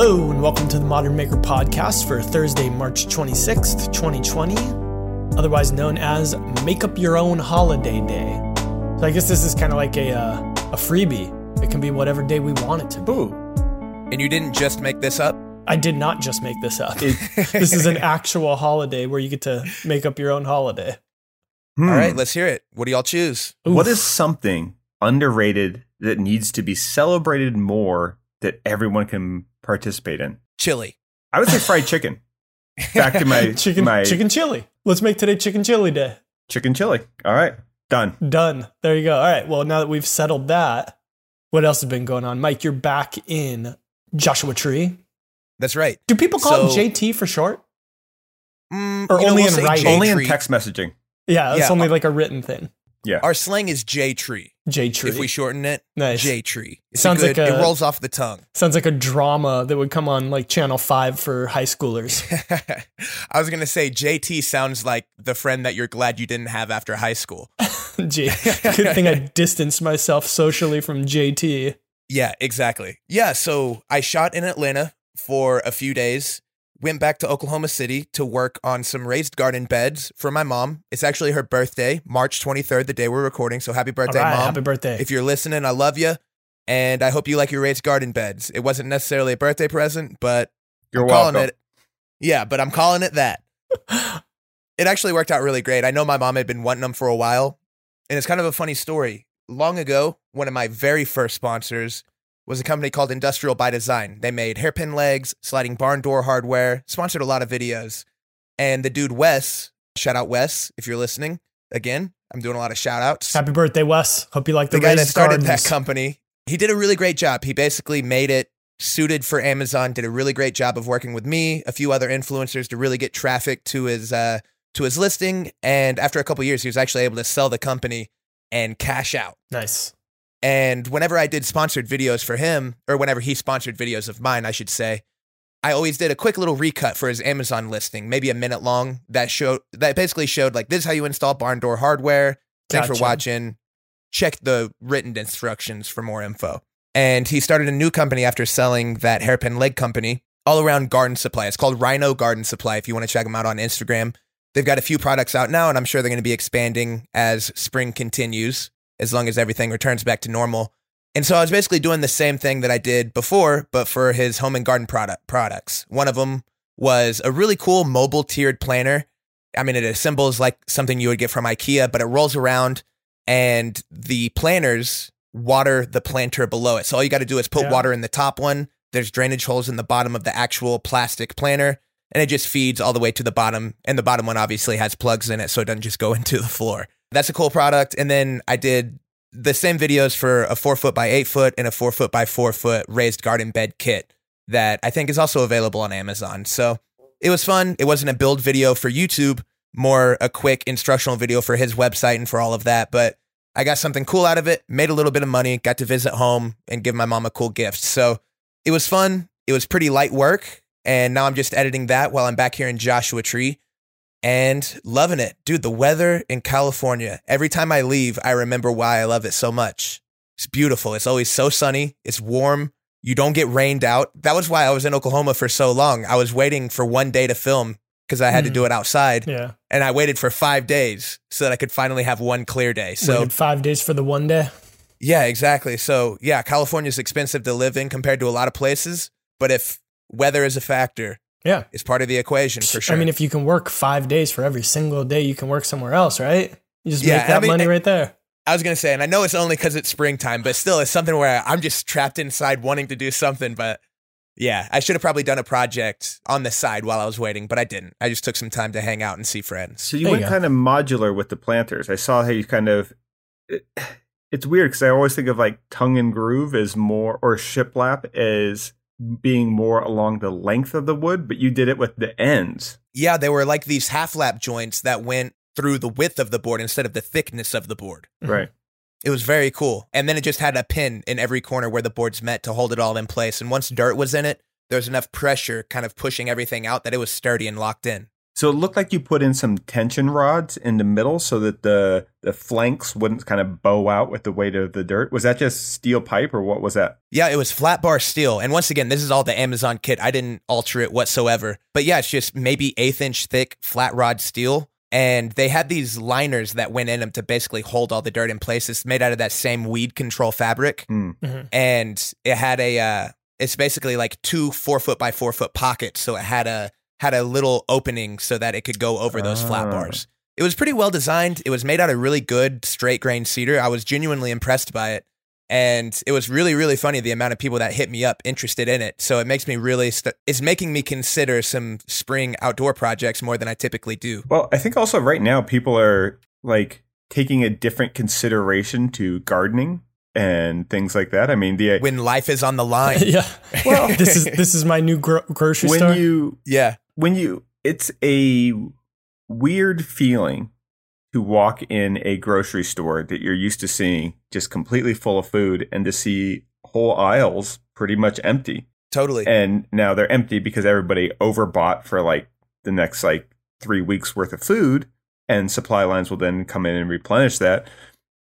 Hello, and welcome to the Modern Maker podcast for Thursday, March 26th, 2020, otherwise known as Make Up Your Own Holiday Day. So I guess this is kind of like a, uh, a freebie. It can be whatever day we want it to be. Ooh. And you didn't just make this up? I did not just make this up. this is an actual holiday where you get to make up your own holiday. Hmm. All right, let's hear it. What do y'all choose? What Oof. is something underrated that needs to be celebrated more that everyone can participate in? Chili. I would say fried chicken. Back to my chicken my chicken chili? Let's make today chicken chili day. chicken chili. All right, done. Done. There you go. All right. Well, now that we've settled that, what else has been going on? Mike, you're back in Joshua Tree. That's right. Do people call So- it JT for short? Mm, Or you know, only we'll in writing? J Only in text messaging. Yeah, it's Yeah. only like a written thing. Yeah. Our slang is J tree. J tree. If we shorten it, Nice. J tree. It's Sounds a good, like a- it rolls off the tongue. Sounds like a drama that would come on like Channel 5 for high schoolers. I was gonna say JT sounds like the friend that you're glad you didn't have after high school. J- Good thing I distanced myself socially from JT. Yeah, exactly. Yeah, so I shot in Atlanta for a few days, went back to Oklahoma City to work on some raised garden beds for my mom. It's actually her birthday, March 23rd, the day we're recording. So happy birthday, right, mom. happy birthday. If you're listening, I love you. And I hope you like your raised garden beds. It wasn't necessarily a birthday present, but You're I'm calling welcome. it. Yeah, but I'm calling it that. it actually worked out really great. I know my mom had been wanting them for a while, and it's kind of a funny story. Long ago, one of my very first sponsors was a company called Industrial by Design. They made hairpin legs, sliding barn door hardware, sponsored a lot of videos. And the dude Wes, shout out Wes if you're listening. Again, I'm doing a lot of shout outs happy birthday, Wes. Hope you like the, the guy that started gardens. that company. He did a really great job. He basically made it suited for Amazon. Did a really great job of working with me, a few other influencers to really get traffic to his uh, to his listing. And after a couple years, he was actually able to sell the company and cash out. Nice. And whenever I did sponsored videos for him, or whenever he sponsored videos of mine, I should say, I always did a quick little recut for his Amazon listing, maybe a minute long, that showed that basically showed like this is how you install barn door hardware. Thanks for watching. Check the written instructions for more info. And he started a new company after selling that hairpin leg company all around garden supply. It's called Rhino Garden Supply if you want to check them out on Instagram. They've got a few products out now, and I'm sure they're going to be expanding as spring continues, as long as everything returns back to normal. And so I was basically doing the same thing that I did before, but for his home and garden product products. One of them was a really cool mobile tiered planter. I mean, it assembles like something you would get from IKEA, but it rolls around and the planters water the planter below it. So all you got to do is put Yeah. water in the top one. There's drainage holes in the bottom of the actual plastic planter, and it just feeds all the way to the bottom. And the bottom one obviously has plugs in it, so it doesn't just go into the floor. That's a cool product. And then I did the same videos for a four foot by eight foot and a four foot by four foot raised garden bed kit that I think is also available on Amazon. So it was fun. It wasn't a build video for YouTube, more a quick instructional video for his website and for all of that. But I got something cool out of it, made a little bit of money, got to visit home and give my mom a cool gift. So it was fun. It was pretty light work. And now I'm just editing that while I'm back here in Joshua Tree and loving it. Dude, the weather in California, every time I leave, I remember why I love it so much. It's beautiful. It's always so sunny. It's warm. You don't get rained out. That was why I was in Oklahoma for so long. I was waiting for one day to film because I had to Mm. do it outside. Yeah. And I waited for five days so that I could finally have one clear day. So, Waited five days for the one day. yeah, exactly. So, yeah, California's expensive to live in compared to a lot of places. But if weather is a factor, Yeah. it's part of the equation for sure. I mean, if you can work five days for every single day, you can work somewhere else, right? You just Yeah, make that I mean, money right there. I was gonna say, and I know it's only because it's springtime, but still, it's something where I'm just trapped inside wanting to do something. But yeah, I should have probably done a project on the side while I was waiting, but I didn't. I just took some time to hang out and see friends. So you There went go. kind of modular with the planters. I saw how you kind of. It, it's weird because I always think of like tongue and groove as more, or shiplap as being more along the length of the wood, but you did it with the ends. Yeah, they were like these half lap joints that went through the width of the board instead of the thickness of the board. Mhm. Right. It was very cool. And then it just had a pin in every corner where the boards met to hold it all in place. And once dirt was in it, there was enough pressure kind of pushing everything out that it was sturdy and locked in. So it looked like you put in some tension rods in the middle so that the the flanks wouldn't kind of bow out with the weight of the dirt. Was that just steel pipe or what was that? Yeah, it was flat bar steel. And once again, this is all the Amazon kit. I didn't alter it whatsoever. But yeah, it's just maybe eighth inch thick flat rod steel. And they had these liners that went in them to basically hold all the dirt in place. It's made out of that same weed control fabric. Hmm. And it had a, uh, it's basically like two four foot by four foot pockets. So it had a, had a little opening so that it could go over those flat Ah. bars. It was pretty well designed. It was made out of really good straight grain cedar. I was genuinely impressed by it. And it was really, really funny the amount of people that hit me up interested in it. So it makes me really, st- it's making me consider some spring outdoor projects more than I typically do. Well, I think also right now people are like taking a different consideration to gardening and things like that. I mean, the When life is on the line. yeah. Well- this is this is my new gro- grocery when store. you yeah. When you it's a weird feeling to walk in a grocery store that you're used to seeing just completely full of food and to see whole aisles pretty much empty. Totally. And now they're empty because everybody overbought for like the next like 3 weeks worth of food and supply lines will then come in and replenish that.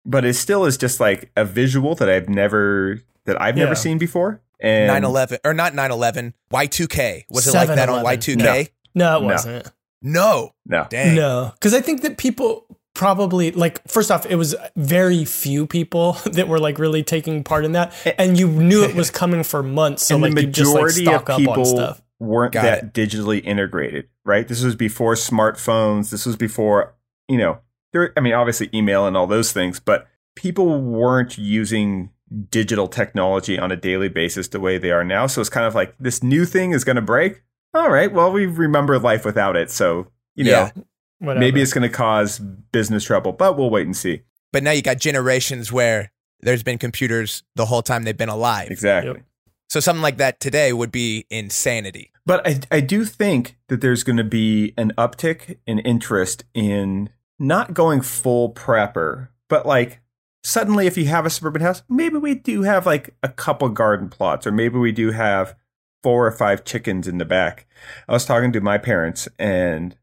But it still is just like a visual that I've never that I've Yeah. never seen before. And 9 11, or not 9 11, Y2K. Was it like that on Y2K? no, it wasn't. No. no. Dang. No, because I think that people probably like first off, it was very few people that were like really taking part in that, eh. and you knew it was coming for months. So and like the you just like majority stock of up on people stuff. weren't Got that digitally integrated, right? This was before smartphones. This was before, you know, there. I mean, obviously email and all those things, but people weren't using digital technology on a daily basis the way they are now. So it's kind of like this new thing is going to break. All right, well, we remember life without it, so you know Yeah. Maybe it's going to cause business trouble, but we'll wait and see. But now you got generations where there's been computers the whole time they've been alive. Exactly. Yep. So something like that today would be insanity. But I, I do think that there's going to be an uptick in interest in not going full prepper, but like suddenly if you have a suburban house, maybe we do have like a couple garden plots, or maybe we do have four or five chickens in the back. I was talking to my parents and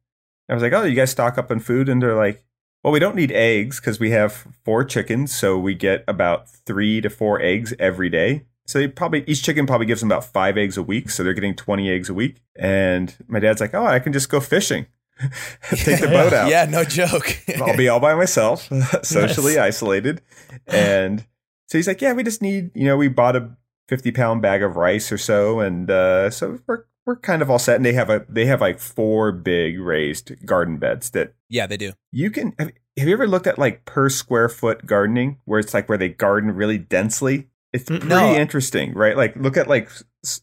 I was like, oh, you guys stock up on food? And they're like, well, we don't need eggs because we have four chickens, so we get about three to four eggs every day. So they probably each chicken probably gives them about five eggs a week, so they're getting twenty eggs a week. And my dad's like, "Oh, I can just go fishing, take the boat out. Yeah, no joke. I'll be all by myself, socially isolated." And so he's like, "Yeah, we just need, you know, we bought a fifty pound bag of rice or so, and uh, so we're we're kind of all set." And they have a they have like four big raised garden beds that yeah, they do. you can have, have you ever looked at like per square foot gardening where it's like where they garden really densely it's Mm, pretty no. interesting right like look at like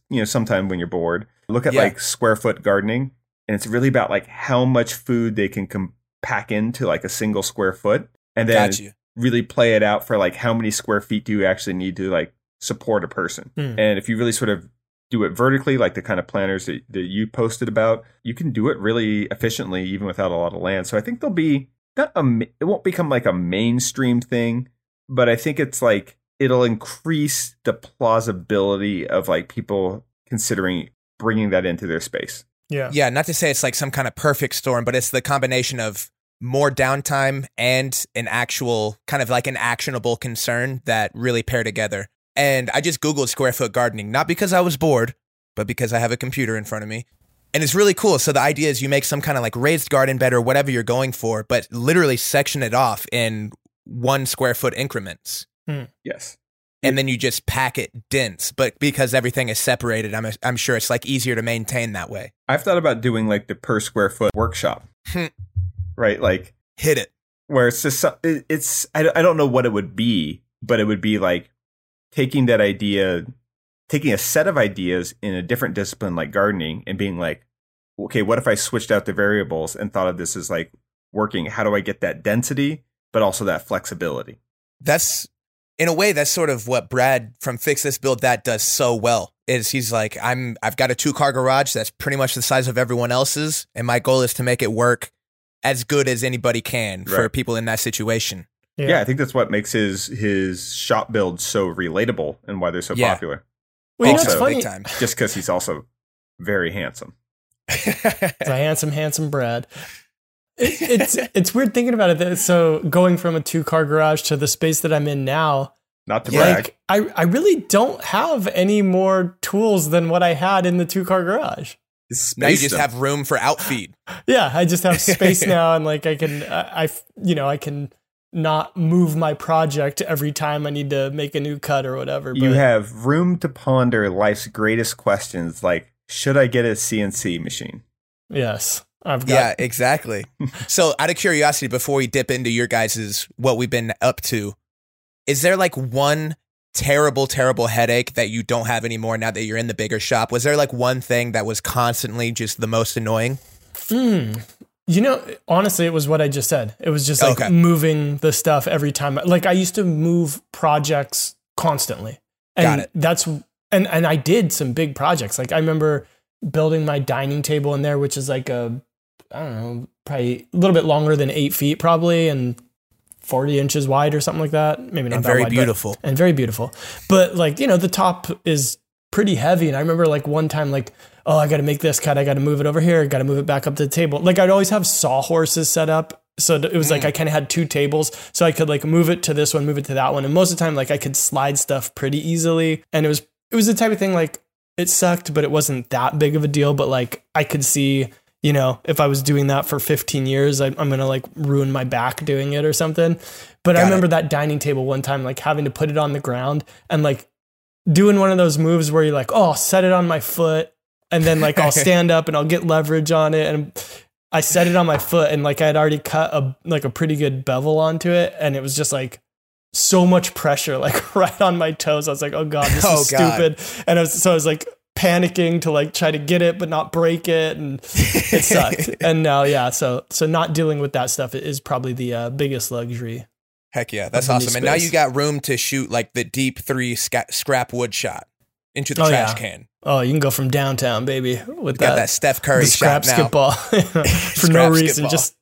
you know sometime when you're bored look at Yeah. like square foot gardening and it's really about like how much food they can com- pack into like a single square foot and then really play it out for like how many square feet do you actually need to like support a person. Hmm. and if you really sort of do it vertically like the kind of planners that, that you posted about you can do it really efficiently even without a lot of land. So i think there'll be not a it won't become like a mainstream thing but i think it's like it'll increase the plausibility of like people considering bringing that into their space yeah. Yeah, not to say it's like some kind of perfect storm, but it's the combination of more downtime and an actual kind of like an actionable concern that really pair together. And I just Googled square foot gardening, not because I was bored, but because I have a computer in front of me. And it's really cool. So the idea is you make some kind of like raised garden bed or whatever you're going for, but literally section it off in one square foot increments. Hmm. yes And then you just pack it dense. But because everything is separated, I'm, I'm sure it's like easier to maintain that way. i've thought about doing like the per square foot workshop Hmm. right like Hit it. where it's just it's I, I don't know what it would be but it would be like taking that idea taking a set of ideas in a different discipline like gardening and being like okay what if i switched out the variables and thought of this as like working how do i get that density but also that flexibility that's in a way that's sort of what Brad from Fix This Build That does so well. Is he's like I'm I've got a two car garage that's pretty much the size of everyone else's, and my goal is to make it work as good as anybody can for people in that situation. yeah. i think that's what makes his his shop builds so relatable and why they're so Yeah. popular Well, you know, it's funny. big time. just because he's also very handsome It's a handsome, handsome Brad. It, it's it's weird thinking about it. That, so going from a two car garage to the space that I'm in now, Not to Yeah. brag. like I I really don't have any more tools than what I had in the two car garage. It's now you just them. have room for outfeed. Yeah, I just have space now, and like I can, I, I, you know, I can not move my project every time I need to make a new cut or whatever. But. you have room to ponder life's greatest questions like should I get a CNC machine? yes, I've got. Yeah, exactly. so, out of curiosity, before we dip into your guys's what we've been up to, is there like one terrible, terrible headache that you don't have anymore now that you're in the bigger shop? Was there like one thing that was constantly just the most annoying? Hmm. You know, honestly, it was what I just said. It was just like Okay. moving the stuff every time. Like I used to move projects constantly, and Got it. that's and and I did some big projects. Like I remember building my dining table in there, which is like a I don't know, probably a little bit longer than eight feet, probably, and forty inches wide or something like that. Maybe not And that very wide, but- beautiful. and very beautiful. But like, you know, the top is pretty heavy. And I remember like one time, like, oh, I got to make this cut. I got to move it over here. Got to move it back up to the table. Like I'd always have sawhorses set up. So it was like mm. I kind of had two tables, so I could like move it to this one, move it to that one, and most of the time, like I could slide stuff pretty easily. And it was it was the type of thing like it sucked, but it wasn't that big of a deal. But like I could see, you know, if I was doing that for 15 years, I, I'm gonna like ruin my back doing it or something. But I Got it. remember that dining table one time, like having to put it on the ground and like doing one of those moves where you're like, oh, I'll set it on my foot, and then like I'll stand up and I'll get leverage on it, and I set it on my foot, and like I had already cut a like a pretty good bevel onto it, and it was just like so much pressure, like right on my toes. I was like, oh god, this Oh, is God. stupid, and I was so I was like panicking to like try to get it but not break it and it sucked and now yeah so so not dealing with that stuff is probably the uh, biggest luxury Heck yeah, that's awesome. And now you got room to shoot like the deep three sca- scrap wood shot into the Oh, trash yeah. can. oh you can go from downtown baby with Got that, that Steph Curry the scrap shot now. skip ball for no Scrap skip reason ball. just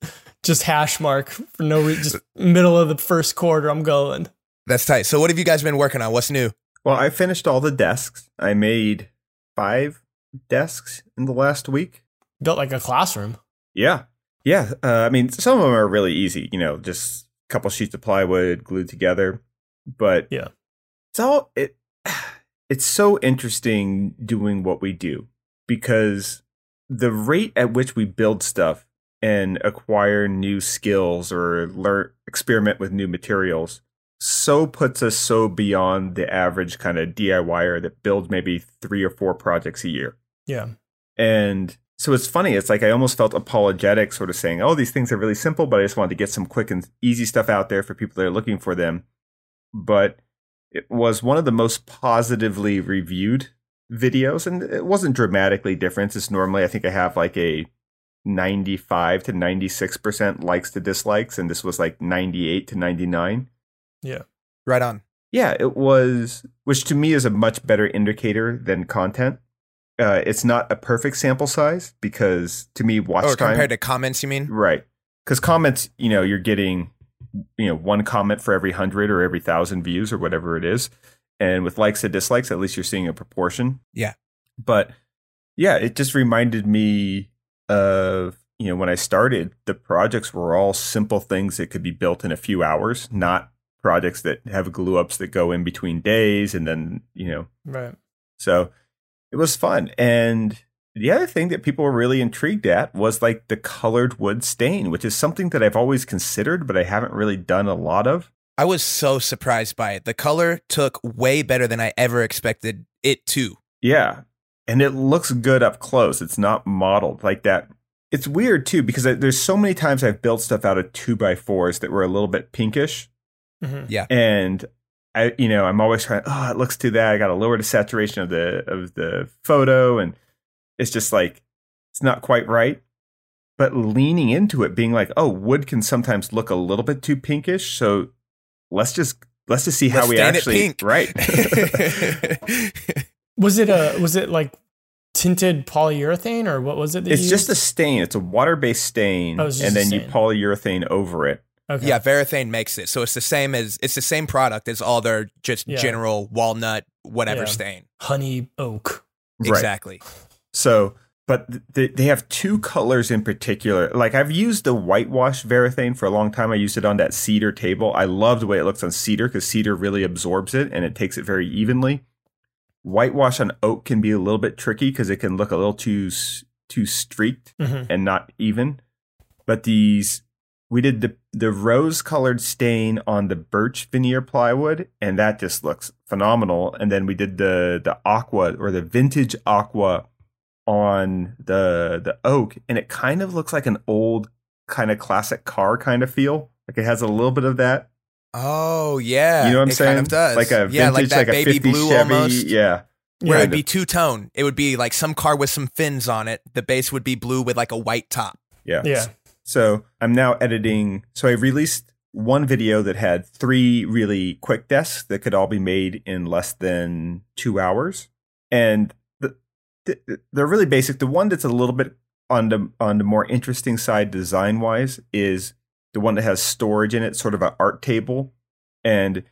just hash mark for no reason just middle of the first quarter i'm going That's tight. So, what have you guys been working on? What's new? Well, I finished all the desks. I made five desks in the last week. built like a classroom Yeah. Yeah. Uh, I mean, some of them are really easy, you know, just a couple sheets of plywood glued together. But Yeah. it's all, it, it's so interesting doing what we do because the rate at which we build stuff and acquire new skills or learn, experiment with new materials so puts us so beyond the average kind of DIYer that builds maybe three or four projects a year. yeah And so it's funny. It's like I almost felt apologetic, sort of saying, "Oh, these things are really simple, but I just wanted to get some quick and easy stuff out there for people that are looking for them." But it was one of the most positively reviewed videos, and it wasn't dramatically different. It's normally I think I have like a ninety-five to ninety-six percent likes to dislikes, and this was like ninety-eight to ninety-nine. Yeah Right on. Yeah, it was, which to me is a much better indicator than content. Uh, it's not a perfect sample size because to me, watch Or time. compared to comments, you mean? right. Because comments, you know, you're getting, you know, one comment for every hundred or every thousand views or whatever it is. And with likes and dislikes, at least you're seeing a proportion. Yeah. But yeah, it just reminded me of, you know, when I started, the projects were all simple things that could be built in a few hours, not projects that have glue ups that go in between days and then, you know, right so it was fun. And the other thing that people were really intrigued at was like the colored wood stain, which is something that I've always considered, but I haven't really done a lot of. I was so surprised by it. The color took way better than I ever expected it to. Yeah. And it looks good up close. It's not modeled like that. It's weird too, because there's so many times I've built stuff out of two by fours that were a little bit pinkish. Mhm. and I, you know, I'm always trying. Oh, it looks too that. I got to lower the saturation of the of the photo, and it's just like it's not quite right. But leaning into it, being like, oh, wood can sometimes look a little bit too pinkish, so let's just let's just see how Let's we actually pink. right. was it a was it like tinted polyurethane or what was it that it's you just a stain. It's a water based stain, Oh, it's just and a then you polyurethane over it. Okay. yeah, Varathane makes it. So it's the same as it's the same product as all their just Yeah. general walnut whatever Yeah. stain. honey oak Right. Exactly. So but th- they have two colors in particular. Like I've used the whitewash Varathane for a long time. I used it on that cedar table. I love the way it looks on cedar because cedar really absorbs it and it takes it very evenly. Whitewash on oak can be a little bit tricky because it can look a little too too streaked Mhm. and not even. But these we did the the rose colored stain on the birch veneer plywood and that just looks phenomenal and then we did the the aqua or the vintage aqua on the the oak and it kind of looks like an old kind of classic car kind of feel like it has a little bit of that Oh yeah, you know what i'm it saying Kind of does. like a vintage like like, that a baby 50 blue chevy almost. yeah Where Kind it'd be two tone. It would be like some car with some fins on it. The base would be blue with like a white top. yeah Yeah. So I'm now editing. So I released one video that had three really quick desks that could all be made in less than two hours, and the, the, they're really basic. The one that's a little bit on the on the more interesting side design wise is the one that has storage in it, sort of an art table, and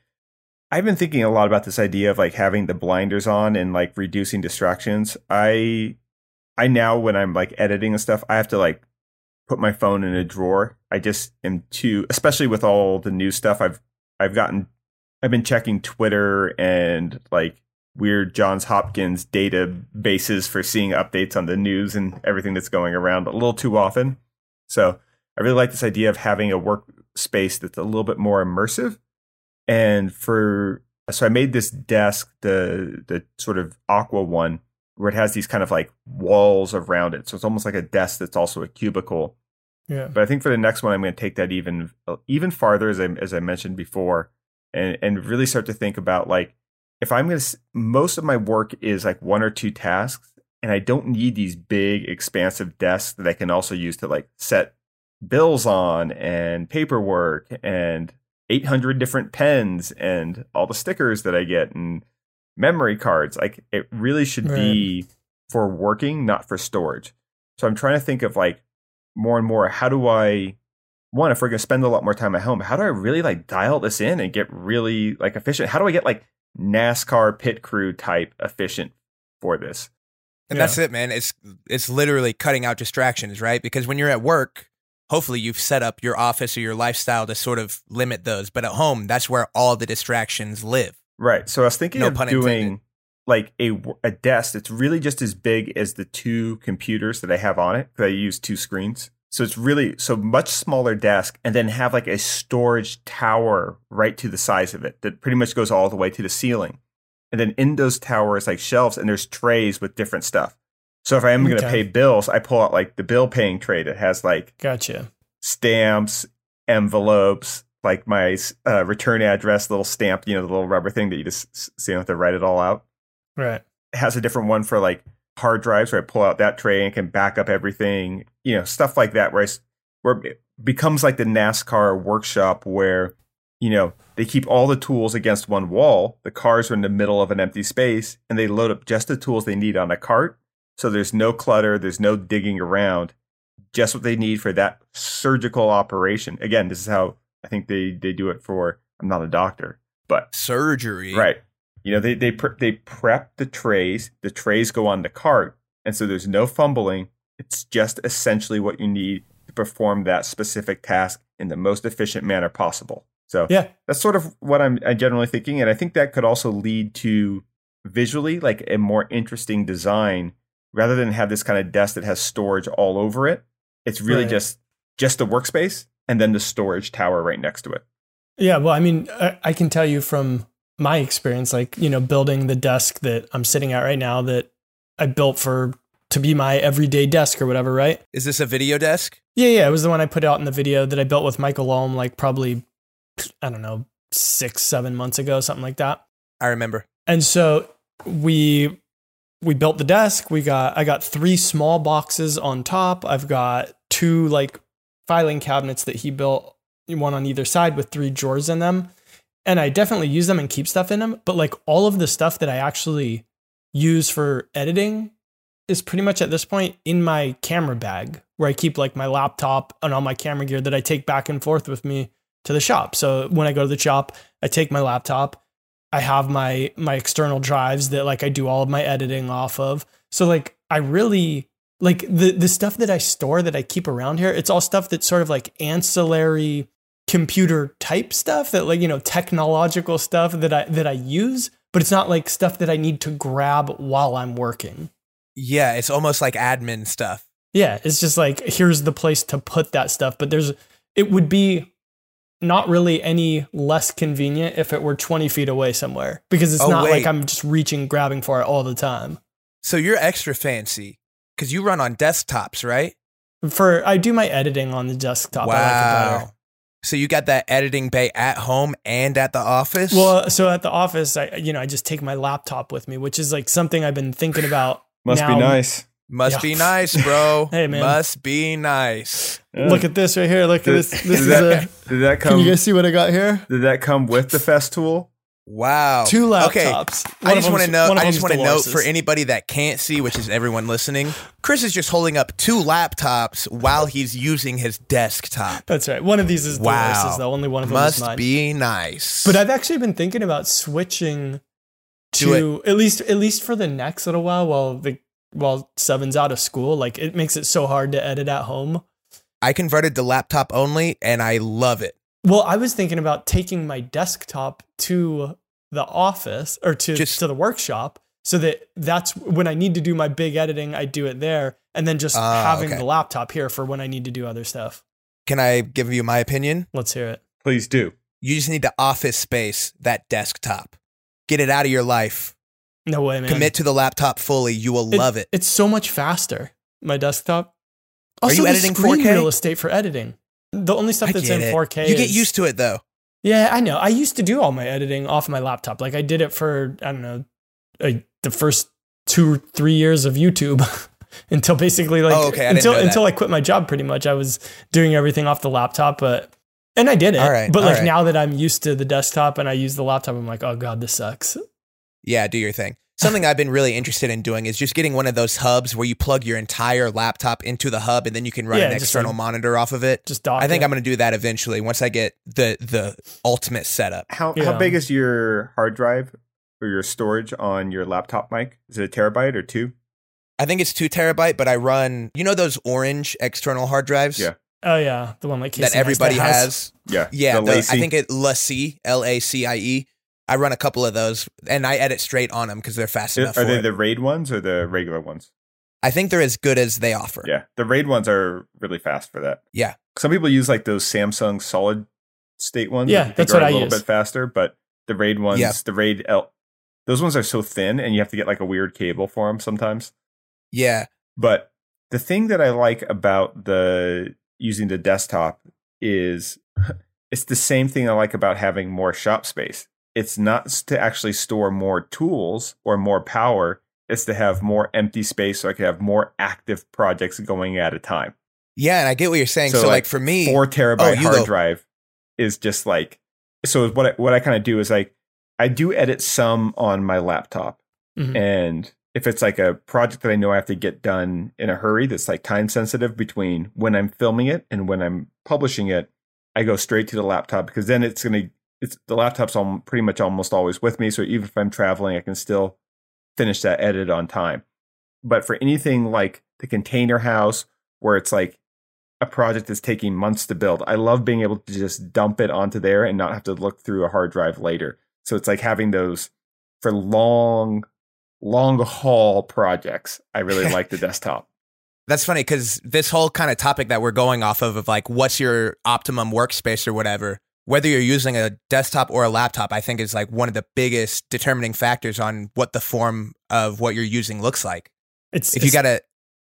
I've been thinking a lot about this idea of like having the blinders on and like reducing distractions. I I now when I'm like editing and stuff, I have to like put my phone in a drawer. I just am too, especially with all the new stuff. I've I've gotten, I've been checking Twitter and like weird Johns Hopkins databases for seeing updates on the news and everything that's going around a little too often. So I really like this idea of having a workspace that's a little bit more immersive. And for so I made this desk, the the sort of aqua one, where it has these kind of like walls around it. So it's almost like a desk that's also a cubicle. Yeah. But I think for the next one, I'm going to take that even uh, even farther, as I as I mentioned before, and and really start to think about like if I'm going to most of my work is like one or two tasks, and I don't need these big expansive desks that I can also use to like set bills on and paperwork and 800 different pens and all the stickers that I get and memory cards. Like it really should be for working, not for storage. So I'm trying to think of like more and more how do I one if we're going to spend a lot more time at home, how do I really like dial this in and get really like efficient? How do I get like NASCAR pit crew type efficient for this? And Yeah. that's it, man. It's it's literally cutting out distractions, right? Because when you're at work, hopefully you've set up your office or your lifestyle to sort of limit those. But at home, that's where all the distractions live. Right. So I was thinking No of doing intended. like a a desk that's really just as big as the two computers that I have on it. 'cause I use two screens. So it's really so much smaller desk, and then have like a storage tower right to the size of it that pretty much goes all the way to the ceiling. And then in those towers, like shelves, and there's trays with different stuff. So if I am going to pay bills, I pull out like the bill paying tray that has like Gotcha. stamps, envelopes, like my uh, return address, little stamp, you know, the little rubber thing that you just so you don't have to write it all out. Right. It has a different one for like hard drives where I pull out that tray and can back up everything, you know, stuff like that, where, I where it becomes like the NASCAR workshop where, you know, they keep all the tools against one wall. The cars are in the middle of an empty space and they load up just the tools they need on a cart. So there's no clutter, there's no digging around, just what they need for that surgical operation. Again, this is how I think they, they do it for, I'm not a doctor, but Surgery. Right. You know, they they pre- they prep the trays. The trays go on the cart, and so there's no fumbling. It's just essentially what you need to perform that specific task in the most efficient manner possible. So Yeah. that's sort of what I'm, generally thinking, and I think that could also lead to visually like a more interesting design rather than have this kind of desk that has storage all over it. It's really Right. just just the workspace and then the storage tower right next to it. Yeah, well, I mean, I, I can tell you from my experience, like you know, building the desk that I'm sitting at right now, that I built for to be my everyday desk or whatever, right? Is this a video desk? Yeah, yeah, it was the one I put out in the video that I built with Michael Alm, like probably I don't know six, seven months ago, something like that. I remember. And so we we built the desk. We got I got three small boxes on top. I've got two like filing cabinets that he built, one on either side with three drawers in them. And I definitely use them and keep stuff in them, but like all of the stuff that I actually use for editing is pretty much at this point in my camera bag where I keep like my laptop and all my camera gear that I take back and forth with me to the shop. So when I go to the shop, I take my laptop, I have my my external drives that like I do all of my editing off of. So like I really like the the stuff that I store that I keep around here, it's all stuff that's sort of like ancillary computer type stuff that like, you know, technological stuff that I that I use, but it's not like stuff that I need to grab while I'm working. Yeah, it's almost like admin stuff. Yeah, it's just like here's the place to put that stuff, but there's it would be not really any less convenient if it were 20 feet away somewhere because it's Oh, not wait. like I'm just reaching grabbing for it all the time. So you're extra fancy because you run on desktops, right? For I do my editing on the desktop. I like wow. So you got that editing bay at home and at the office? Well, so at the office, I you know I just take my laptop with me, which is like something I've been thinking about. Must now. be nice. Must Yeah. be nice, bro. Hey, man. Must be nice. Look at this right here. Look at this. This did is that, a. did that come? Can you guys see what I got here? did that come with the Festool? Wow. Two Okay. laptops. I just want to know. I just want to note for anybody that can't see, which is everyone listening. Chris is just holding up two laptops while he's using his desktop. That's right. One of these is Wow. Though. Only one of them is Must be nice. But I've actually been thinking about switching to at least at least for the next little while while the while Seven's out of school. Like it makes it so hard to edit at home. I converted to laptop only, and I love it. Well, I was thinking about taking my desktop to the office or to Just- to the workshop so that that's when I need to do my big editing, I do it there, and then just Ah, having okay. the laptop here for when I need to do other stuff. Can I give you my opinion? Let's hear it. Please do. You just need to office space that desktop. Get it out of your life. No way, man. Commit to the laptop fully. You will love it. It's so much faster. My desktop. Are Also, you editing screen 4K? real estate for editing. The only stuff that's in it. 4K. You get used to it though. Yeah, I know. I used to do all my editing off my laptop. Like I did it for I don't know, like the first two three years of YouTube until basically like Oh, okay. I until until I quit my job. Pretty much, I was doing everything off the laptop, but and I did it. Right, but like right. now that I'm used to the desktop and I use the laptop, I'm like, oh god, this sucks. Yeah, do your thing. Something I've been really interested in doing is just getting one of those hubs where you plug your entire laptop into the hub and then you can run Yeah, an external like- monitor off of it. Just dock I think it. I'm going to do that eventually once I get the the ultimate setup. How Yeah. how big is your hard drive or your storage on your laptop Mike? Is it a terabyte or two? I think it's two terabyte, but I run you know those orange external hard drives Yeah. Oh yeah, the one like Casey that everybody has. Yeah. Yeah, the the- I think it LaCie L A C I E. I run a couple of those and I edit straight on them because they're fast enough. Are for they it. the RAID ones or the regular ones? I think they're as good as they offer. Yeah, the RAID ones are really fast for that. Yeah. Some people use like those Samsung solid state ones. Yeah, I think that's are what a I little bit faster, but the RAID ones, Yeah. the RAID L, those ones are so thin, and you have to get like a weird cable for them sometimes. Yeah. But the thing that I like about the using the desktop is it's the same thing I like about having more shop space. It's not to actually store more tools or more power. It's to have more empty space so I can have more active projects going at a time. Yeah, and I get what you're saying. So, So, like, like, for me, Four terabyte you hard go. drive is just like so. What I, what I kind of do is like I do edit some on my laptop, Mhm. and if it's like a project that I know I have to get done in a hurry, that's like time sensitive between when I'm filming it and when I'm publishing it, I go straight to the laptop because then it's gonna it's the laptop's al- pretty much almost always with me. So even if I'm traveling, I can still finish that edit on time. But for anything like the container house, where it's like a project that's taking months to build, I love being able to just dump it onto there and not have to look through a hard drive later. So it's like having those for long, long haul projects. I really like the desktop. That's funny because this whole kind of topic that we're going off of, of like what's your optimum workspace or whatever, whether you're using a desktop or a laptop, I think is like one of the biggest determining factors on what the form of what you're using looks like. It's If you got to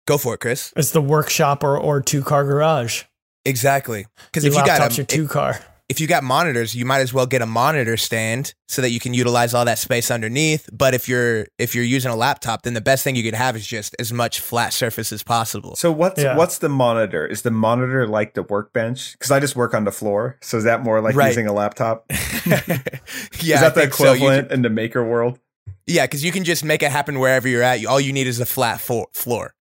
go for it, Chris. it's the workshop or or two car garage. Exactly. Because if you got a, your two car. If you got monitors, you might as well get a monitor stand so that you can utilize all that space underneath. But if you're if you're using a laptop, then the best thing you could have is just as much flat surface as possible. So what's Yeah. what's the monitor? Is the monitor like the workbench? Because I just work on the floor. So is that more like Right. using a laptop? yeah, is I that the think so. You equivalent in the maker world? Yeah, because you can just make it happen wherever you're at. You- All you need is a flat fo- floor.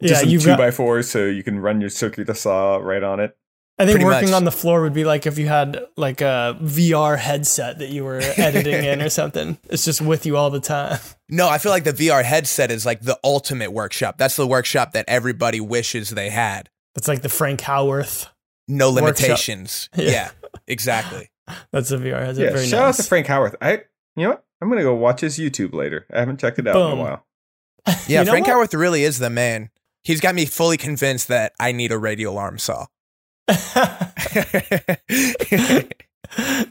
Yeah, just some you've two got by fours so you can run your circular saw right on it. I think Pretty working much. on the floor would be like if you had like a VR headset that you were editing in or something. It's just with you all the time. No, I feel like the VR headset is like the ultimate workshop. That's the workshop that everybody wishes they had. It's like the Frank Howarth. No limitations. Yeah. Yeah, exactly. That's the VR headset. Yeah, Very shout out to Frank Howarth. I, you know what? I'm gonna go watch his YouTube later. I haven't checked it out in a while. Yeah, You know Frank what? Howarth really is the man. He's got me fully convinced that I need a radial arm saw.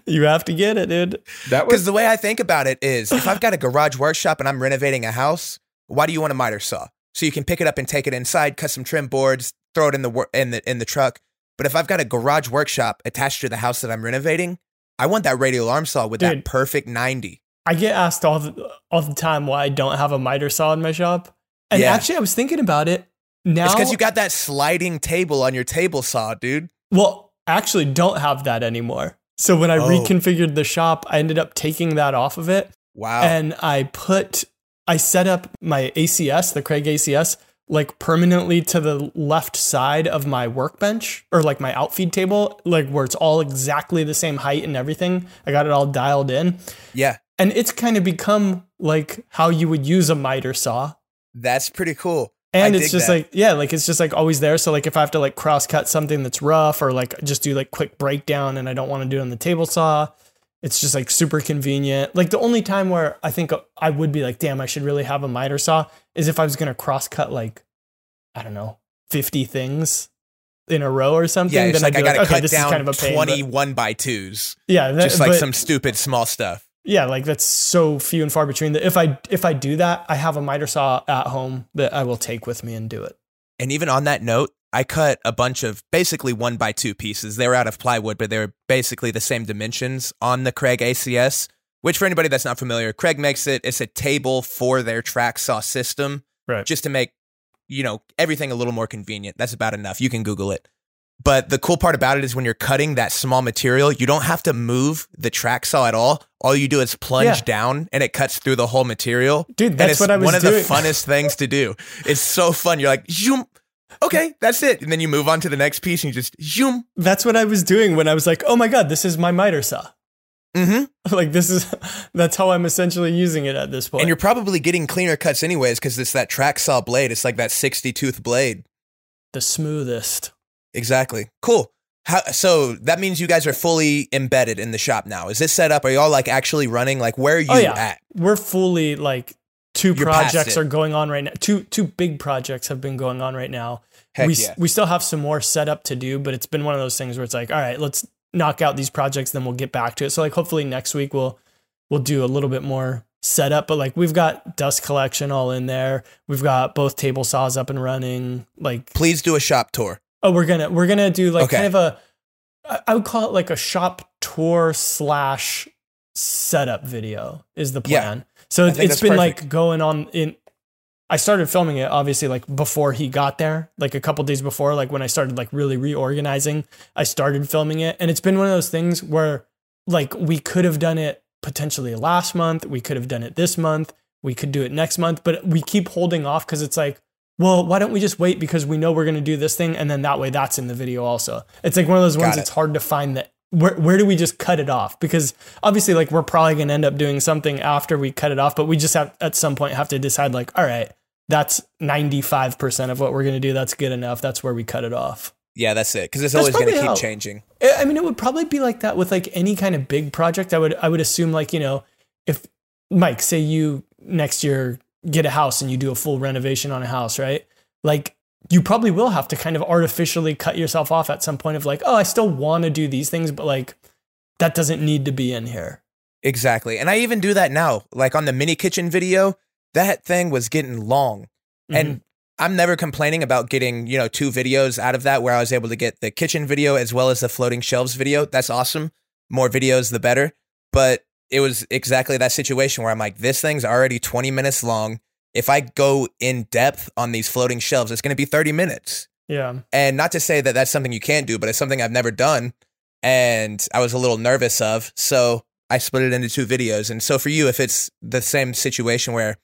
you have to get it, dude. That Because was the way I think about it is, if I've got a garage workshop and I'm renovating a house, why do you want a miter saw? So you can pick it up and take it inside, cut some trim boards, throw it in the wor- in the in the truck. But if I've got a garage workshop attached to the house that I'm renovating, I want that radial arm saw with Dude. that perfect ninety. I get asked all the all the time why I don't have a miter saw in my shop. And Yeah. actually I was thinking about it. Now It's because you got that sliding table on your table saw, dude. Well, I actually don't have that anymore. So when I Oh. reconfigured the shop, I ended up taking that off of it Wow. and I put I set up my ACS, the Kreg ACS, like permanently to the left side of my workbench or like my outfeed table, like where it's all exactly the same height and everything. I got it all dialed in. yeah, And it's kind of become like how you would use a miter saw. that's pretty cool. And I it's just that. like, yeah, like it's just like always there. So like if I have to like cross cut something that's rough or like just do like quick breakdown and I don't want to do it on the table saw, it's just like super convenient. Like the only time where I think I would be like, damn, I should really have a miter saw is if I was gonna cross cut like, I don't know, 50 things in a row or something. yeah, it's then like I gotta okay, cut this is down kind of a pain. but- twenty one by twos, yeah, that, just like but- some stupid small stuff. Yeah, like that's so few and far between that if I if I do that, I have a miter saw at home that I will take with me and do it. And even on that note, I cut a bunch of basically one by two pieces. They were out of plywood, but they were basically the same dimensions on the Kreg ACS. Which, for anybody that's not familiar, Kreg makes it. It's a table for their track saw system, Right. just to make you know everything a little more convenient. That's about enough. You can Google it. But the cool part about it is when you're cutting that small material, you don't have to move the track saw at all. All you do is plunge Yeah. down, and it cuts through the whole material. Dude, that's what I was one of the funnest things to do. It's so fun. You're like, zoom. Okay, that's it. And then you move on to the next piece and you just zoom. That's what I was doing when I was like, oh my God, this is my miter saw. Mm-hmm. like this is that's how I'm essentially using it at this point. And you're probably getting cleaner cuts anyways because it's that track saw blade. It's like that 60 tooth blade. the smoothest. Exactly. Cool. How, so that means you guys are fully embedded in the shop now. Is this set up? Are y'all like actually running? Like where are oh, you Oh, yeah. at? We're fully like two You're projects are going on right now. Two two big projects have been going on right now. Heck we yeah. we still have some more setup to do, but it's been one of those things where it's like, all right, let's knock out these projects, then we'll get back to it. So like hopefully next week we'll we'll do a little bit more setup, but like we've got dust collection all in there. We've got both table saws up and running. Like Please do a shop tour. Oh, we're gonna we're gonna do like Okay. kind of a I would call it like a shop tour slash setup video is the plan. Yeah. So it's, think it's that's been perfect. like going on in. I started filming it obviously like before he got there, like a couple days before, like when I started like really reorganizing. I started filming it, and it's been one of those things where like we could have done it potentially last month, we could have done it this month, we could do it next month, but we keep holding off because it's like well, why don't we just wait because we know we're going to do this thing and then that way that's in the video also. It's like one of those ones Got it. it's hard to find that where where do we just cut it off? Because obviously like we're probably going to end up doing something after we cut it off, but we just have at some point have to decide like all right, that's 95% of what we're going to do. That's good enough. That's where we cut it off. Yeah, that's it. Because it's That's always going to keep how- changing. I mean, it would probably be like that with like any kind of big project. I would I would assume like you know if Mike say you next year get a house and you do a full renovation on a house, right? Like you probably will have to kind of artificially cut yourself off at some point of like, oh, I still want to do these things, but like that doesn't need to be in here. Exactly. And I even do that now. Like on the mini kitchen video, that thing was getting long. Mm-hmm. And I'm never complaining about getting, you know, two videos out of that where I was able to get the kitchen video as well as the floating shelves video. That's awesome. More videos, the better. But it was exactly that situation where I'm like, this thing's already 20 minutes long. If I go in depth on these floating shelves, it's going to be 30 minutes. yeah, And not to say that that's something you can't do, but it's something I've never done. And I was a little nervous of. So I split it into two videos. And so for you, if it's the same situation where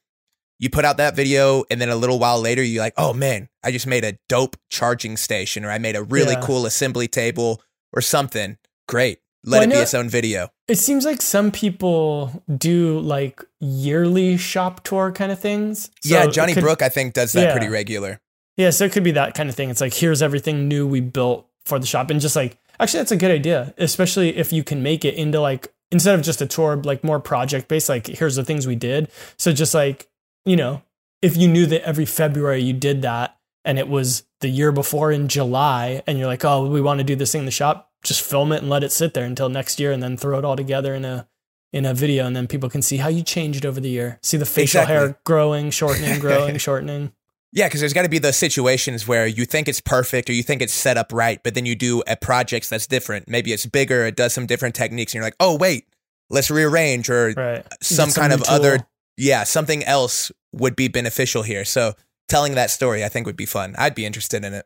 you put out that video and then a little while later you're like, "Oh man, I just made a dope charging station or I made a really Yeah. cool assembly table or something." Great. Let Well, it be its own video. It seems like some people do like yearly shop tour kind of things. So yeah, Johnny could- Brooke I think does that Yeah. pretty regular. Yeah, so it could be that kind of thing. It's like here's everything new we built for the shop, and just like actually that's a good idea, especially if you can make it into like instead of just a tour, like more project based. Like here's the things we did. So just like you know, if you knew that every February you did that, and it was the year before in July, and you're like, oh, we want to do this thing in the shop, just film it and let it sit there until next year, and then throw it all together in a in a video, and then people can see how you changed over the year. See the facial Exactly. hair growing, shortening, growing, shortening. Yeah, because there's got to be those situations where you think it's perfect or you think it's set up right, but then you do a project that's different. Maybe it's bigger, it does some different techniques, and you're like, oh, wait, let's rearrange or Right. some Get kind of other, yeah, something else would be beneficial here. So telling that story, I think, would be fun. I'd be interested in it.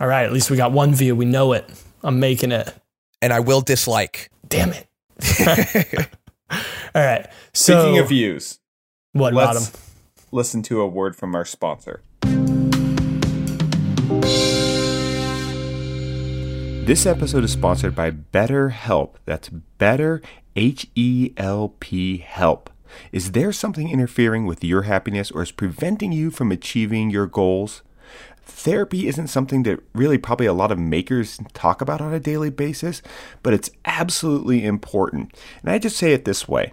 All right, at least we got one view. We know it. I'm making it. And I will dislike. Damn it. All right. So Speaking of views, what let's bottom? listen to a word from our sponsor. This episode is sponsored by BetterHelp. That's Better H E L P Help. Is there something interfering with your happiness or is preventing you from achieving your goals? Therapy isn't something that really probably a lot of makers talk about on a daily basis, but it's absolutely important. And I just say it this way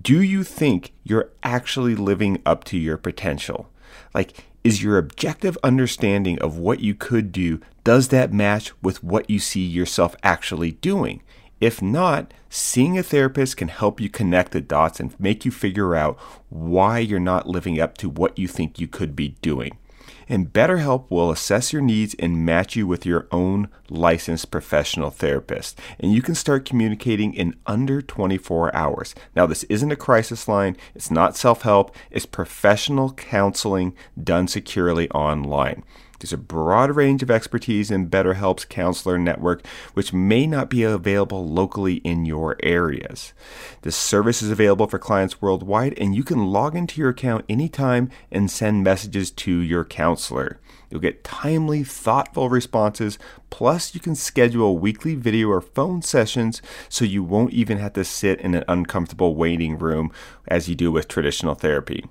do you think you're actually living up to your potential? Like, is your objective understanding of what you could do, does that match with what you see yourself actually doing? If not, seeing a therapist can help you connect the dots and make you figure out why you're not living up to what you think you could be doing. And BetterHelp will assess your needs and match you with your own licensed professional therapist. And you can start communicating in under 24 hours. Now, this isn't a crisis line, it's not self help, it's professional counseling done securely online. There's a broad range of expertise in BetterHelp's counselor network, which may not be available locally in your areas. This service is available for clients worldwide, and you can log into your account anytime and send messages to your counselor. You'll get timely, thoughtful responses, plus, you can schedule weekly video or phone sessions so you won't even have to sit in an uncomfortable waiting room as you do with traditional therapy.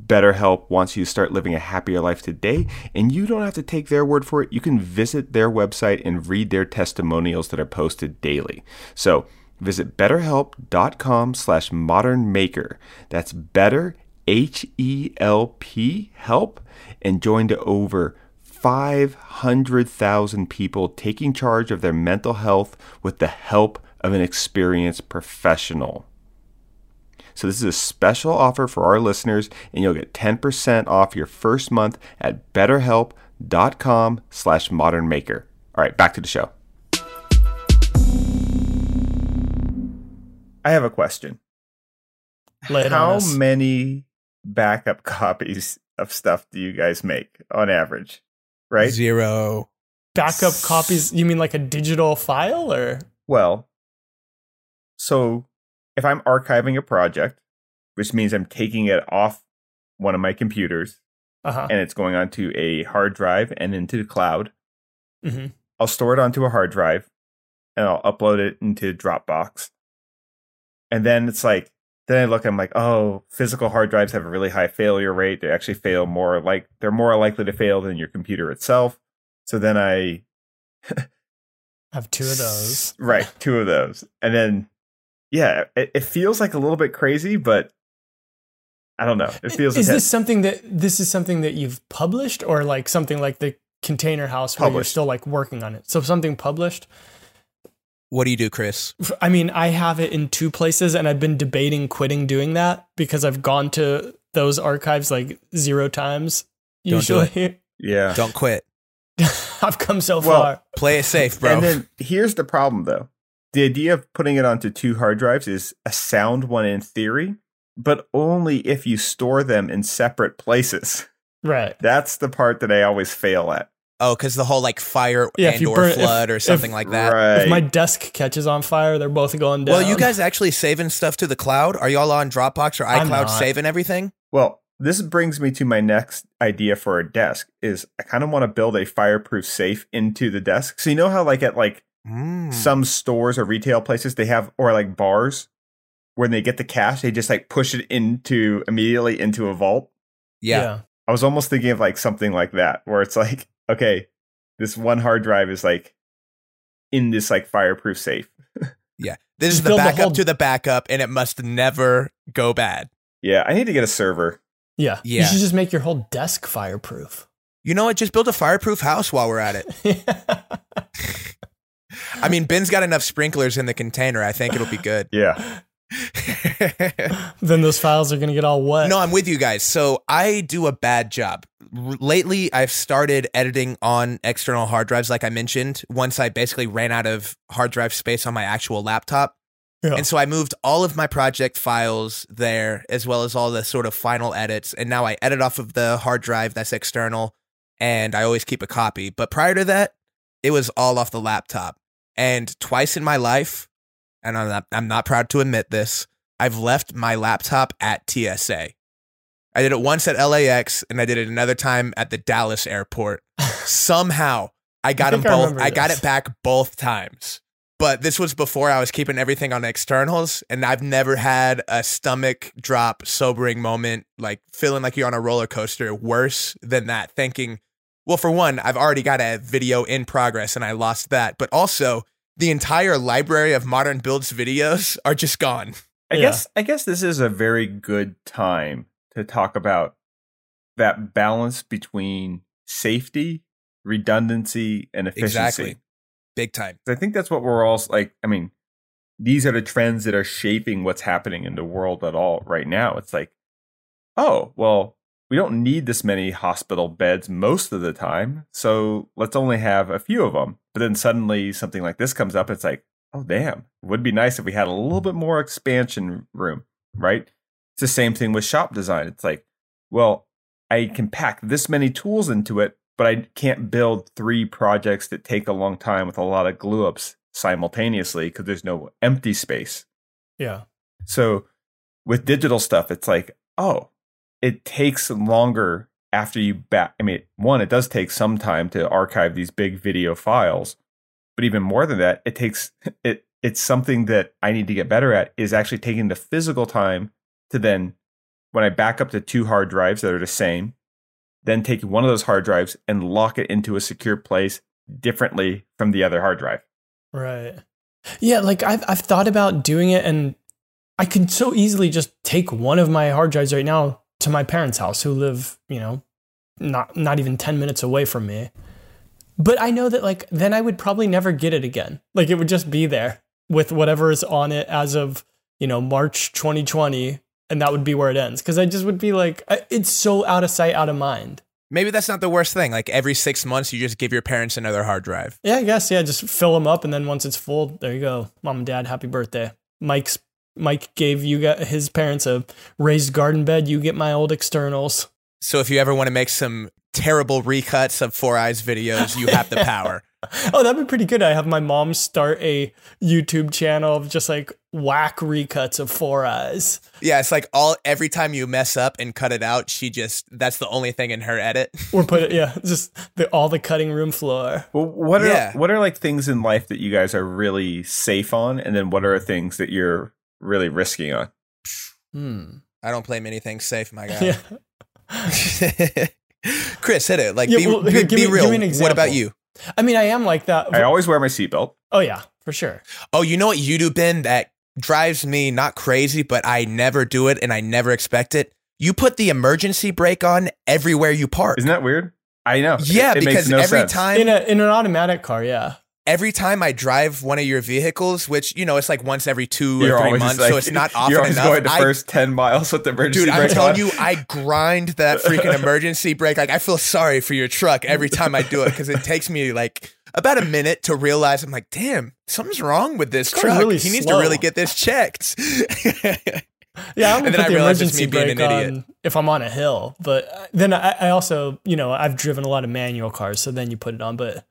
BetterHelp wants you to start living a happier life today, and you don't have to take their word for it. You can visit their website and read their testimonials that are posted daily. So visit betterhelp.com slash modernmaker. That's better, H-E-L-P, help, and join to over 500,000 people taking charge of their mental health with the help of an experienced professional. So this is a special offer for our listeners, and you'll get 10% off your first month at betterhelp.com slash modernmaker. All right, back to the show. I have a question. Lay it on How many backup copies of stuff do you guys make on average? Right? Zero. Backup copies? You mean like a digital file or? Well, so if I'm archiving a project, which means I'm taking it off one of my computers Uh huh. and it's going onto a hard drive and into the cloud, hmm I'll store it onto a hard drive and I'll upload it into Dropbox. And then it's like, then I look, I'm like, oh, physical hard drives have a really high failure rate. They actually fail more like they're more likely to fail than your computer itself. So then I have two of those. Right, two of those. And then yeah, it, it feels like a little bit crazy, but I don't know. It feels Is intense. this something that this is something that you've published or like something like the Container House where you're still like working on it? So something published. What do you do, Chris? I mean, I have it in two places, and I've been debating quitting doing that because I've gone to those archives like zero times. Don't do Usually, yeah. Don't quit. I've come so Well, far. Play it safe, bro. And then here's the problem though. The idea of putting it onto two hard drives is a sound one in theory, but only if you store them in separate places. Right. That's the part that I always fail at. oh, because the whole like fire Yeah, and or burn- if- flood or if- something like that. Right. If my desk catches on fire, they're both going down. Well, you guys actually saving stuff to the cloud? Are y'all on Dropbox or iCloud not. saving everything? Well, this brings me to my next idea for a desk is I kind of want to build a fireproof safe into the desk. So you know how like at like Mm. some stores or retail places they have or like bars when they get the cash they just like push it into immediately into a vault. yeah. I was almost thinking of like something like that where it's like okay, this one hard drive is like in this like fireproof safe. Yeah. This is the build the backup whole- to the backup, and it must never go bad. Yeah, I need to get a server. Yeah. yeah. You should just make your whole desk fireproof. You know what? Just build a fireproof house while we're at it. I mean, Ben's got enough sprinklers in the container. I think it'll be good. Yeah. then those files are going to get all wet. no, I'm with you guys. So I do a bad job. R- lately, I've started editing on external hard drives, like I mentioned, once I basically ran out of hard drive space on my actual laptop. Yeah. And so I moved all of my project files there, as well as all the sort of final edits. And now I edit off of the hard drive that's external, and I always keep a copy. But prior to that, it was all off the laptop. And twice in my life, and I'm not, I'm not proud to admit this, I've left my laptop at TSA. I did it once at LAX, and I did it another time at the Dallas airport. Somehow, I got them think I both. I got it back both times. But this was before I was keeping everything on externals, and I've never had a stomach drop, sobering moment, like feeling like you're on a roller coaster, worse than that. Thinking, well, for one, I've already got a video in progress, and I lost that. But also, the entire library of modern builds videos are just gone. I Yeah. guess I guess this is a very good time to talk about that balance between safety, redundancy, and efficiency. Exactly. Big time. I think that's what we're all like. I mean, these are the trends that are shaping what's happening in the world at all right now. It's like, oh, well, we don't need this many hospital beds most of the time, so let's only have a few of them. But then suddenly something like this comes up. It's like, oh, damn, it would be nice if we had a little bit more expansion room, right? It's the same thing with shop design. It's like, well, I can pack this many tools into it, but I can't build three projects that take a long time with a lot of glue ups simultaneously because there's no empty space. Yeah. So with digital stuff, it's like, oh, it takes longer after you back. I mean, one, it does take some time to archive these big video files, but even more than that, it takes it. It's something that I need to get better at is actually taking the physical time to then, when I back up to two hard drives that are the same, then take one of those hard drives and lock it into a secure place differently from the other hard drive. Right. Yeah, like I've I've thought about doing it and I could so easily just take one of my hard drives right now to my parents' house who live, you know, not not even 10 minutes away from me. But I know that like then I would probably never get it again. Like it would just be there with whatever is on it as of, you know, March 2020 and that would be where it ends cuz I just would be like it's so out of sight out of mind. Maybe that's not the worst thing. Like every six months, you just give your parents another hard drive. Yeah, I guess. Yeah, just fill them up, and then once it's full, there you go. Mom and dad, happy birthday. Mike's Mike gave you got his parents a raised garden bed. You get my old externals. So if you ever want to make some terrible recuts of Four Eyes videos, you have the power. Oh, that'd be pretty good. I have my mom start a YouTube channel of just like whack recuts of Four Eyes. yeah, it's like all every time you mess up and cut it out, she just that's the only thing in her edit. Or put it, yeah, just the, all the cutting room floor. Well, what are Yeah. what are like things in life that you guys are really safe on, and then what are things that you're really risking on? Hmm. I don't play many things safe, my guy. Yeah. Chris, hit it. Like, Yeah, be, well, be, here, give be me- real. give me an What about you? I mean, I am like that. I always wear my seatbelt. oh yeah, for sure. Oh, you know what you do, Ben? That drives me not crazy, but I never do it and I never expect it. You put the emergency brake on everywhere you park. Isn't that weird? I know. yeah, It- it makes because no every sense. time In a in an automatic car, yeah. Every time I drive one of your vehicles, which you know it's like once every 2 you're or three months, like, so it's not often You're always enough. going the I- first ten miles with the emergency dude, I'm brake telling on. you, I grind that freaking emergency brake. Like I feel sorry for your truck every time I do it because it takes me like about a minute to realize I'm like, damn, something's wrong with this truck. really he needs slow. to really get this checked. Yeah, I'm And then I put the realized it's emergency me being brake an idiot. on if I'm on a hill. But uh, then I, I also, you know, I've driven a lot of manual cars, so then you put it on. But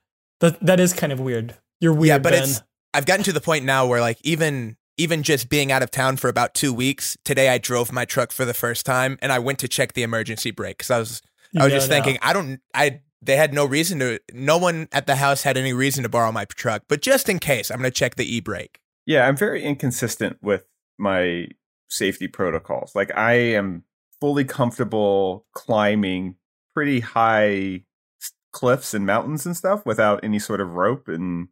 that that is kind of weird. You're weird, yeah, but Ben. it's I've gotten to the point now where like even even just being out of town for about two weeks, today I drove my truck for the first time and I went to check the emergency brake because I was You I was know just now. thinking I don't I they had no reason to no one at the house had any reason to borrow my truck, but just in case, I'm gonna check the e brake. Yeah, I'm very inconsistent with my safety protocols. Like I am fully comfortable climbing pretty high s- cliffs and mountains and stuff without any sort of rope and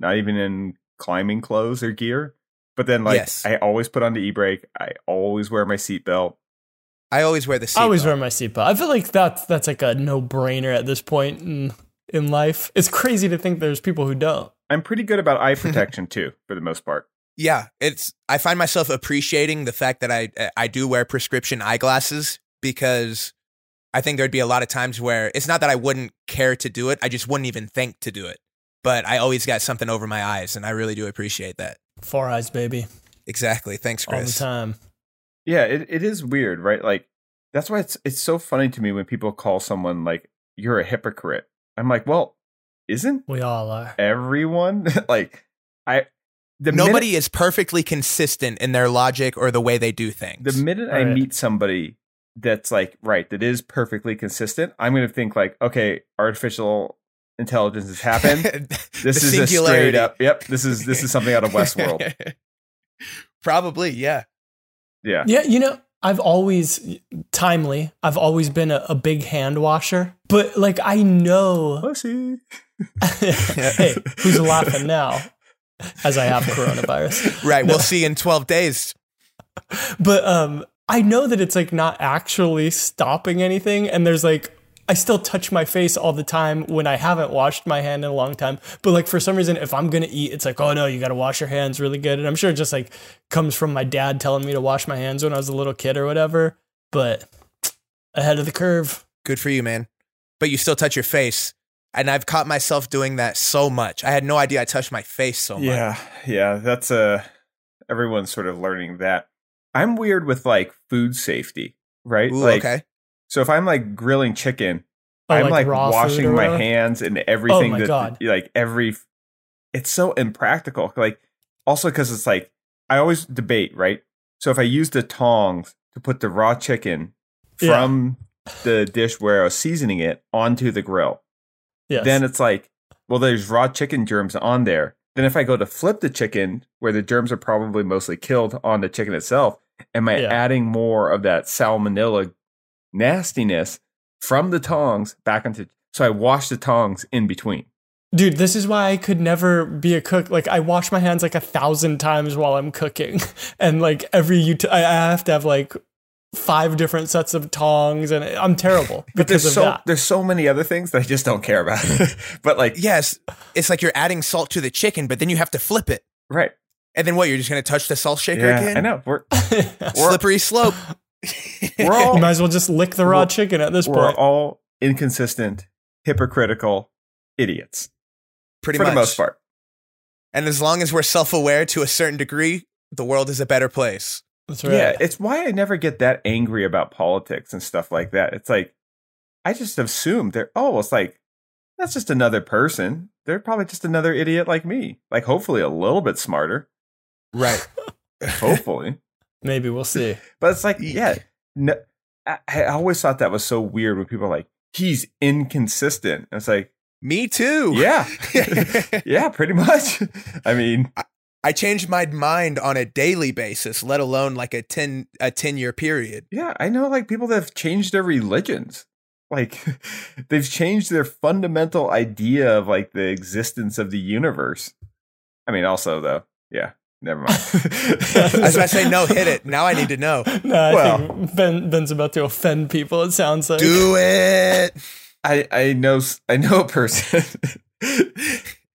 not even in climbing clothes or gear. But then like Yes. I always put on the e-brake. I always wear my seatbelt. I always wear the seatbelt. I always wear my seatbelt. I feel like that's that's like a no brainer at this point in in life. It's crazy to think there's people who don't. I'm pretty good about eye protection too, for the most part. Yeah, it's I find myself appreciating the fact that I I do wear prescription eyeglasses because I think there'd be a lot of times where it's not that I wouldn't care to do it, I just wouldn't even think to do it. But I always got something over my eyes and I really do appreciate that. Four eyes, baby, Exactly. Thanks, Chris. all the Chris. time. Yeah, it, it is weird, right? Like that's why it's it's so funny to me when people call someone like you're a hypocrite. I'm like, well, isn't We all are. everyone like I the Nobody minute, is perfectly consistent in their logic or the way they do things. the minute I meet somebody that's like right that is perfectly consistent, I'm going to think like, okay, artificial intelligence has happened. This is a straight singularity. up. Yep, this is this is something out of Westworld. Probably, yeah. Yeah. Yeah, you know, I've always timely. I've always been a, a big hand washer, but like I know. Pussy. hey, who's laughing now? As I have coronavirus. Right. We'll see in 12 days. but um i know that it's like not actually stopping anything and there's like i still touch my face all the time when i haven't washed my hand in a long time but like for some reason if i'm gonna eat it's like oh no you gotta wash your hands really good and i'm sure it just like comes from my dad telling me to wash my hands when i was a little kid or whatever but ahead of the curve Good for you, man. But you still touch your face. And I've caught myself doing that so much. I had no idea I touched my face so much. Yeah, yeah, that's uh everyone's sort of learning that. I'm weird with like food safety, right? Ooh, like okay. so if I'm like grilling chicken, Oh, I'm like, raw food washing my hands and oh everything Oh my that God. like every it's so impractical. Like also cuz it's like I always debate, right? So if I use the tongs to put the raw chicken Yeah. from the dish where I was seasoning it onto the grill, yes. then it's like, well, there's raw chicken germs on there. Then if I go to flip the chicken, where the germs are probably mostly killed on the chicken itself, am I Yeah. adding more of that salmonella nastiness from the tongs back into? So I wash the tongs in between. Dude, this is why I could never be a cook. Like I wash my hands like a thousand times while I'm cooking, and like every ut- I I have to have like five different sets of tongs, and I'm terrible But because there's of so that. there's so many other things that I just don't care about. but like, Yes. It's like you're adding salt to the chicken, but then you have to flip it. right? And then what? You're just going to touch the salt shaker Yeah, again? I know. We're we're, Slippery slope. we're all you might as well just lick the raw chicken at this point. we're all inconsistent, hypocritical idiots Pretty for much. the most part. And as long as we're self aware to a certain degree, the world is a better place. That's right. Yeah, it's why I never get that angry about politics and stuff like that. It's like I just assume they're oh, it's like that's just another person. They're probably just another idiot like me. Like hopefully a little bit smarter. Right. Hopefully. Maybe we'll see. but it's like, yeah. No, I, I always thought that was so weird when people are like, he's inconsistent. And it's like, Me too. yeah. yeah, pretty much. I mean, I changed my mind on a daily basis, let alone like a 10 a 10 year period. Yeah, I know like people that have changed their religions. Like they've changed their fundamental idea of like the existence of the universe. I mean, also though, yeah, never mind. As I was about to say no, hit it. Now I need to know. No, I Well- think Ben Ben's about to offend people. It sounds like. Do it. I I know s- I know a person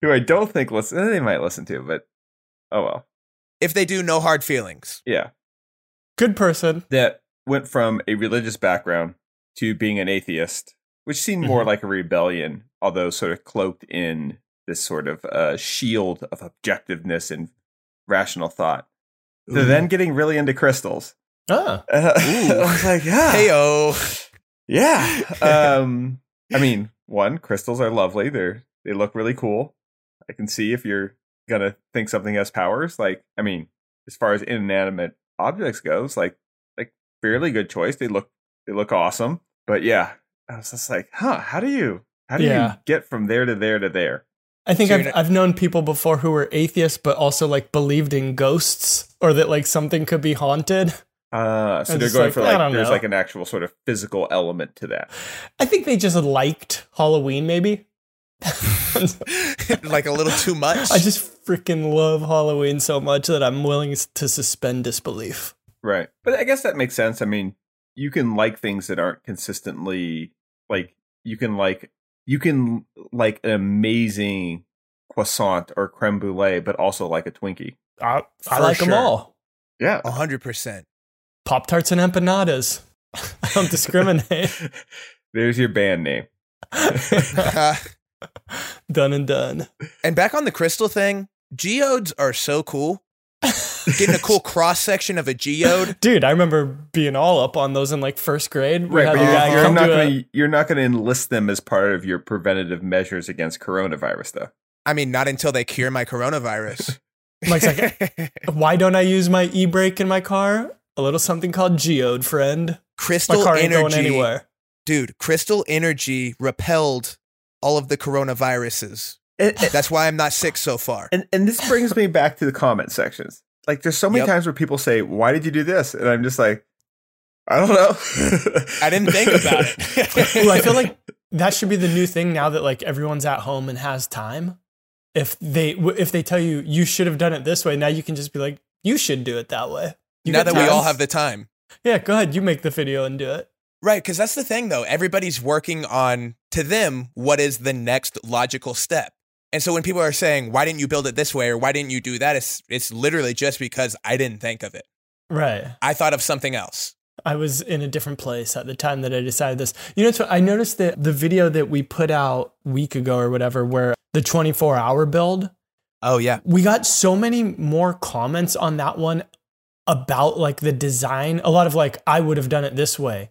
who I don't think listen. They might listen to, but oh well. If they do, no hard feelings. Yeah, Good person. that went from a religious background to being an atheist, which seemed more Mhm. like a rebellion, although sort of cloaked in this sort of uh, shield of objectiveness and rational thought. To then getting really into crystals. Ah, Uh, I was like, yeah, Heyo. yeah. Um, I mean, one, crystals are lovely. They're they look really cool. I can see if you're gonna think something has powers. Like, I mean, as far as inanimate objects goes, like like fairly good choice. They look they look awesome. But yeah, I was just like, huh, how do you how do Yeah. you get from there to there to there? I think So I've, you're not- I've known people before who were atheists, but also like believed in ghosts or that like something could be haunted. Uh, so they're going like, for like there's know. like an actual sort of physical element to that. I think they just liked Halloween, maybe. like a little too much. I just freaking love Halloween so much that I'm willing to suspend disbelief. Right. But I guess that makes sense. I mean, you can like things that aren't consistently like you can like you can like an amazing croissant or creme brulee, but also like a Twinkie. I, I For like them all. Yeah. A hundred percent. Pop Tarts and empanadas. I don't discriminate. There's your band name. done and done. And back on the crystal thing, geodes are so cool. Getting a cool cross section of a geode. Dude, I remember being all up on those in like first grade. We Right, but you're, you're come not to a- going to you're not going to enlist them as part of your preventative measures against coronavirus, though. I mean, not until they cure my coronavirus. Mike's like, why don't I use my e brake in my car? A little something called geode, friend. My crystal car ain't going energy, anywhere. dude. Crystal energy repelled all of the coronaviruses. And, That's why I'm not sick so far. and and this brings me back to the comment sections. Like, there's so many Yep. times where people say, "Why did you do this?" And I'm just like, I don't know. I didn't think about it. Ooh, I feel like that should be the new thing now that like everyone's at home and has time. If they if they tell you you should have done it this way, now you can just be like, you should do it that way. You now got that we all have the time. yeah, go ahead, you make the video and do it. Right, because that's the thing though. Everybody's working on, to them, what is the next logical step. And so when people are saying, why didn't you build it this way or why didn't you do that? It's, it's literally just because I didn't think of it. Right. I thought of something else. I was in a different place at the time that I decided this. You know, so I noticed that the video that we put out a week ago or whatever, where the 24 hour build, Oh, yeah. we got so many more comments on that one about like the design. A lot of like, I would have done it this way.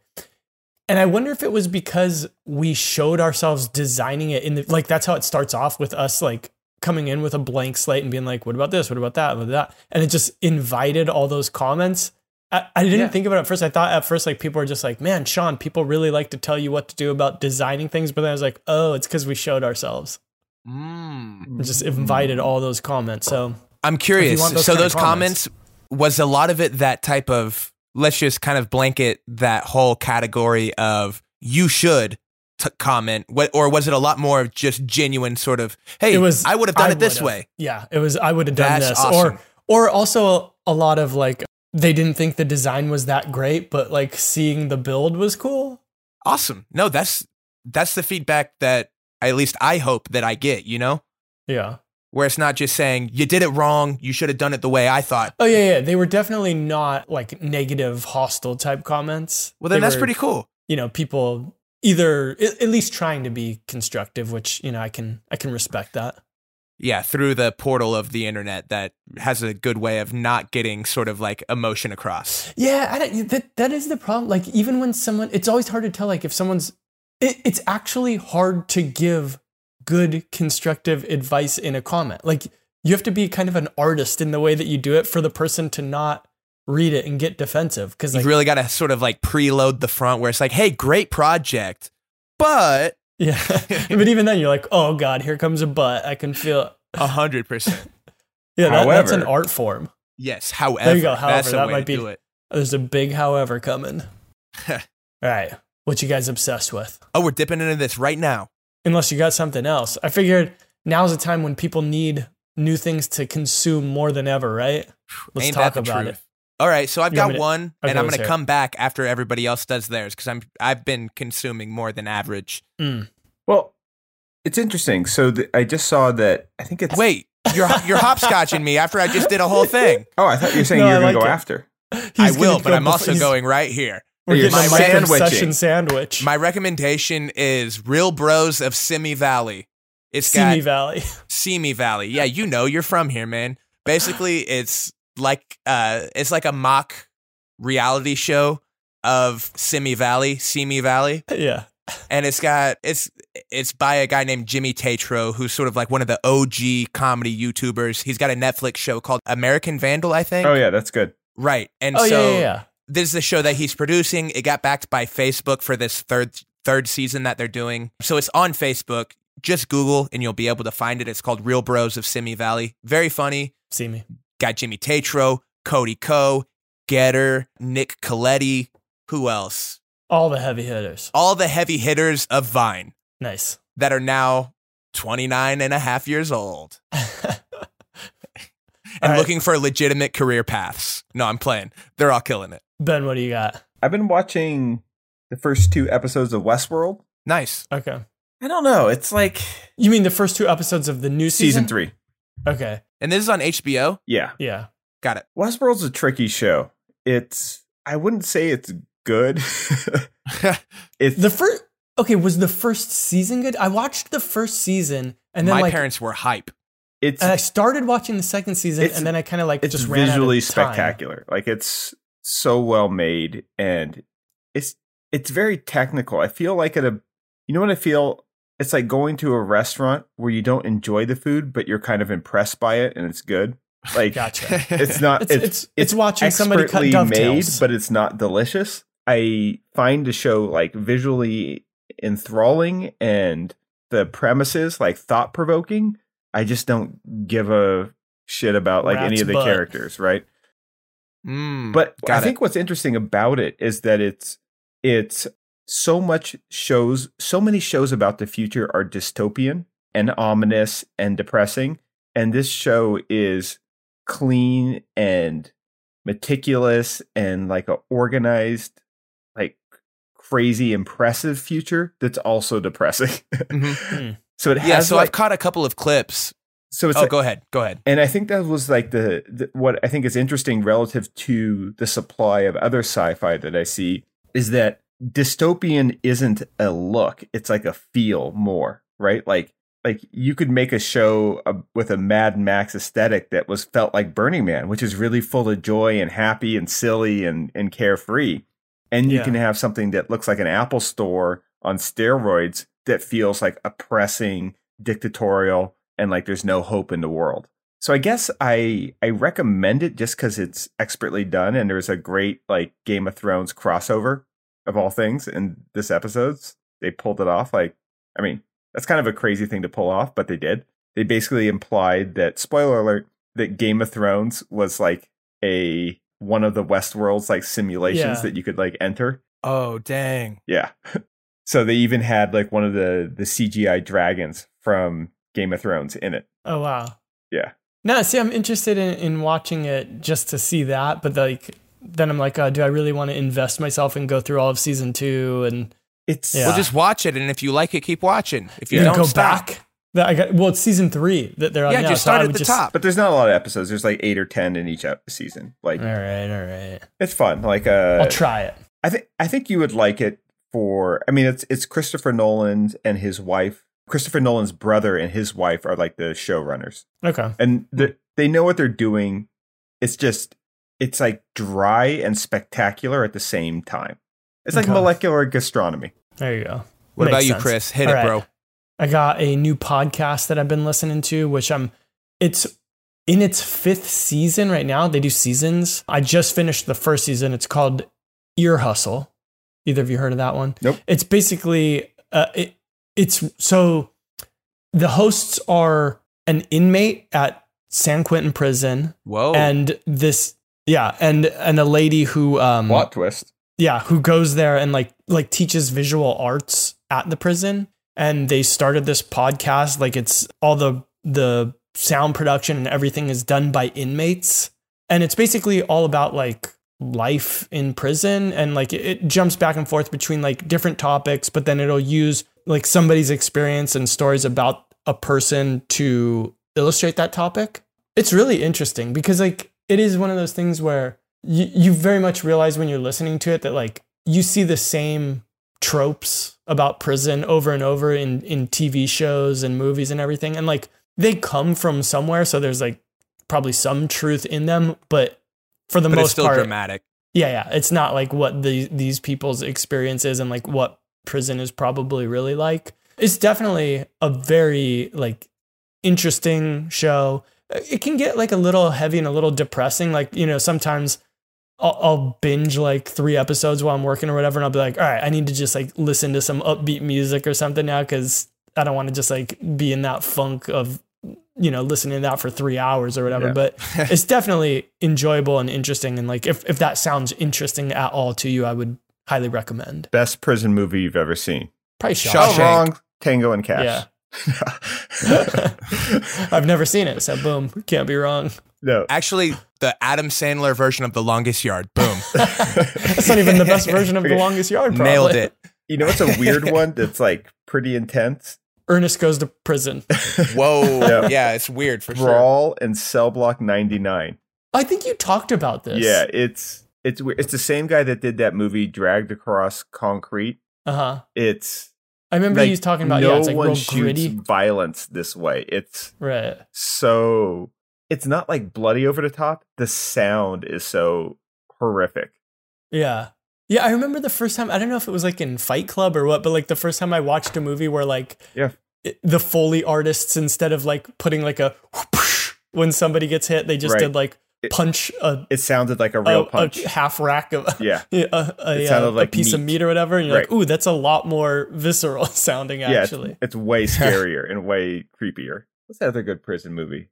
And I wonder if it was because we showed ourselves designing it in the like that's how it starts off with us like coming in with a blank slate and being like, what about this? What about that? What about that? And it just invited all those comments. I, I didn't Yeah. think about it at first. I thought at first like people were just like, man, Sean, people really like to tell you what to do about designing things. But then I was like, oh, it's because we showed ourselves. Mm. Just invited all those comments. So I'm curious. those so those comments, was a lot of it that type of, let's just kind of blanket that whole category of you should t- comment, what, or was it a lot more of just genuine sort of, hey, it was I would have done it this way. Yeah, it was I would have done That's this. awesome. Or or also a lot of like they didn't think the design was that great, but like seeing the build was cool. Awesome. No, that's that's the feedback that at least I hope that I get, you know? Yeah. Where it's not just saying you did it wrong, you should have done it the way I thought. Oh yeah, yeah. They were definitely not like negative, hostile type comments. Well, then They that's were, pretty cool. You know, people either at least trying to be constructive, which you know I can I can respect that. Yeah, through the portal of the internet that has a good way of not getting sort of like emotion across. Yeah, I don't, that that is the problem. Like even when someone, it's always hard to tell. Like if someone's, it, it's actually hard to give good constructive advice in a comment. Like you have to be kind of an artist in the way that you do it for the person to not read it and get defensive. Because like You've really got to sort of like preload the front where it's like, hey, great project, but yeah, but even then you're like, oh god, here comes a butt. I can feel. a hundred percent. Yeah, that, that's an art form. Yes. However, there you go, however, a that might be- do it. There's a big however coming. All right, what you guys obsessed with? Oh, we're dipping into this right now. Unless you got something else. I figured now's the time when people need new things to consume more than ever, right? Let's Ain't talk about truth? it. All right, so I've You got me to- one, I'll and I'm going to come back after everybody else does theirs because I'm I've been consuming more than average. Mm. Well, it's interesting. So the, I just saw that. I think it's. Wait, you're you're hopscotching me after I just did a whole thing. Oh, I thought you were saying No, you were I going to go it. after. I will, but go I'm before- also going right here. We're You're getting a my micro sandwiching. session sandwich. My recommendation is Real Bros of Simi Valley. It's Simi got Valley. Simi Valley. Yeah, you know, you're from here, man. Basically, it's like uh, it's like a mock reality show of Simi Valley, Simi Valley. yeah. and it's got it's It's by a guy named Jimmy Tatro, who's sort of like one of the OG comedy YouTubers. He's got a Netflix show called American Vandal, I think. Oh yeah, that's good. Right. And Oh so yeah, yeah, yeah. This is the show that he's producing. It got backed by Facebook for this third third season that they're doing. So it's on Facebook. Just Google and you'll be able to find it. It's called Real Bros of Simi Valley. Very funny. See me. Got Jimmy Tatro, Cody Ko, Getter, Nick Colletti. Who else? All the heavy hitters. All the heavy hitters of Vine Nice. that are now 29 and a half years old and right. looking for legitimate career paths. No, I'm playing. They're all killing it. Ben, what do you got? I've been watching the first two episodes of Westworld. Nice. Okay. I don't know. It's like You mean the first two episodes of the new season? season three. Okay. And this is on HBO. Yeah, Yeah. Got it. Westworld's a tricky show. It's I wouldn't say it's good. it's The first. Okay, was the first season good? I watched the first season and then My like parents were hype. it's and I started watching the second season and then I kind of like it's just ran out of visually time. spectacular. Like it's so well made and it's it's very technical. I feel like at a you know what I feel it's like going to a restaurant where you don't enjoy the food but you're kind of impressed by it and it's good. Like Gotcha. it's not It's it's it's it's, watching somebody cut dovetails. made but it's not delicious. I find the show like visually enthralling and the premises like thought provoking. I just don't give a shit about like any of the butt. characters, right? Mm, But I it. think what's interesting about it is that it's it's so much shows so many shows about the future are dystopian and ominous and depressing and this show is clean and meticulous and like a organized like crazy impressive future that's also depressing. Mhm. so it yeah, so like I've caught a couple of clips. So it's Oh, like- go ahead. Go ahead. and I think that was like the, the what I think is interesting relative to the supply of other sci-fi that I see is that dystopian isn't a look; it's like a feel more, right? Like like you could make a show uh, with a Mad Max aesthetic that was felt like Burning Man, which is really full of joy and happy and silly and and carefree, and you Yeah. can have something that looks like an Apple store on steroids that feels like oppressing, dictatorial, and like there's no hope in the world. So I guess I I recommend it just because it's expertly done and there's a great like Game of Thrones crossover of all things in this episodes. They pulled it off. Like, I mean, that's kind of a crazy thing to pull off, but they did. They basically implied that spoiler alert that Game of Thrones was like a one of the Westworld's like simulations Yeah. that you could like enter. Oh, dang. Yeah. so they even had like one of the the CGI dragons from Game of Thrones in it. oh wow. Yeah. No, see, I'm interested in, in watching it just to see that, but like then I'm like, uh, do I really want to invest myself and go through all of season two and It's Yeah. Well, just watch it, and if you like it, keep watching. If you then don't, go stop. back? That I got well, it's season three that they're on Yeah, now. just so start at the just- top. but there's not a lot of episodes. There's like eight or ten in each season. Like All right, all right. it's fun. Like uh, I'll try it. I think I think you would like it for. I mean, it's it's Christopher Nolan and his wife. Christopher Nolan's brother and his wife are like the showrunners, Okay. and the, they know what they're doing. It's just it's like dry and spectacular at the same time. It's like Okay. molecular gastronomy. There you go. What Makes about you, sense. Chris? Hit All it, right. bro. I got a new podcast that I've been listening to, which I'm it's in its fifth season right now. They do seasons. I just finished the first season. It's called Ear Hustle. Either of you heard of that one? Nope. It's basically uh, it, it's so the hosts are an inmate at San Quentin prison, Whoa. and this yeah, and and a lady who um Plot twist. yeah who goes there and like like teaches visual arts at the prison and they started this podcast like it's all the the sound production and everything is done by inmates and it's basically all about like life in prison and like it, it jumps back and forth between like different topics but then it'll use like somebody's experience and stories about a person to illustrate that topic? It's really interesting because like it is one of those things where you, you very much realize when you're listening to it that like you see the same tropes about prison over and over in in TV shows and movies and everything. And like they come from somewhere so there's like probably some truth in them but for the but most it's still part dramatic. yeah yeah. It's not like what the these people's experience is and like what prison is probably really like It's definitely a very like interesting show. It can get like a little heavy and a little depressing. Like, you know, sometimes I'll, I'll binge like three episodes while I'm working or whatever. And I'll be like, all right, I need to just like listen to some upbeat music or something now because I don't want to just like be in that funk of, you know, listening to that for three hours or whatever. Yeah. But it's definitely enjoyable and interesting. And like, if, if that sounds interesting at all to you, I would highly recommend. Best prison movie you've ever seen. Probably Shawshank. Shawshank. Wrong. Tango and Cash. Yeah. I've never seen it, so boom, can't be wrong. no. Actually, the Adam Sandler version of The Longest Yard. Boom. That's not even the best version of The Longest Yard. Probably. Nailed it. You know what's a weird one that's like pretty intense? Ernest goes to prison. Whoa. Yeah. Yeah. it's weird for sure. Brawl in Cell Block 99. I think you talked about this. Yeah, it's it's weird. It's the same guy that did that movie Dragged Across Concrete. Uh huh. It's I remember like was talking about. no yeah, it's like one shoots gritty. violence this way. It's Right. so it's not like bloody over the top. The sound is so horrific. Yeah. Yeah, I remember the first time. I don't know if it was like in Fight Club or what, but like the first time I watched a movie where like Yeah. it- the Foley artists instead of like putting like a whoosh when somebody gets hit, they just Right. did like It- punch a, It sounded like a a, real punch. a half rack of yeah. a, a, It sounded like a piece of meat. meat or whatever, and you're like, ooh, that's a lot more visceral sounding. Yeah, it's, Actually, it's way scarier and way creepier. What's that other good prison movie?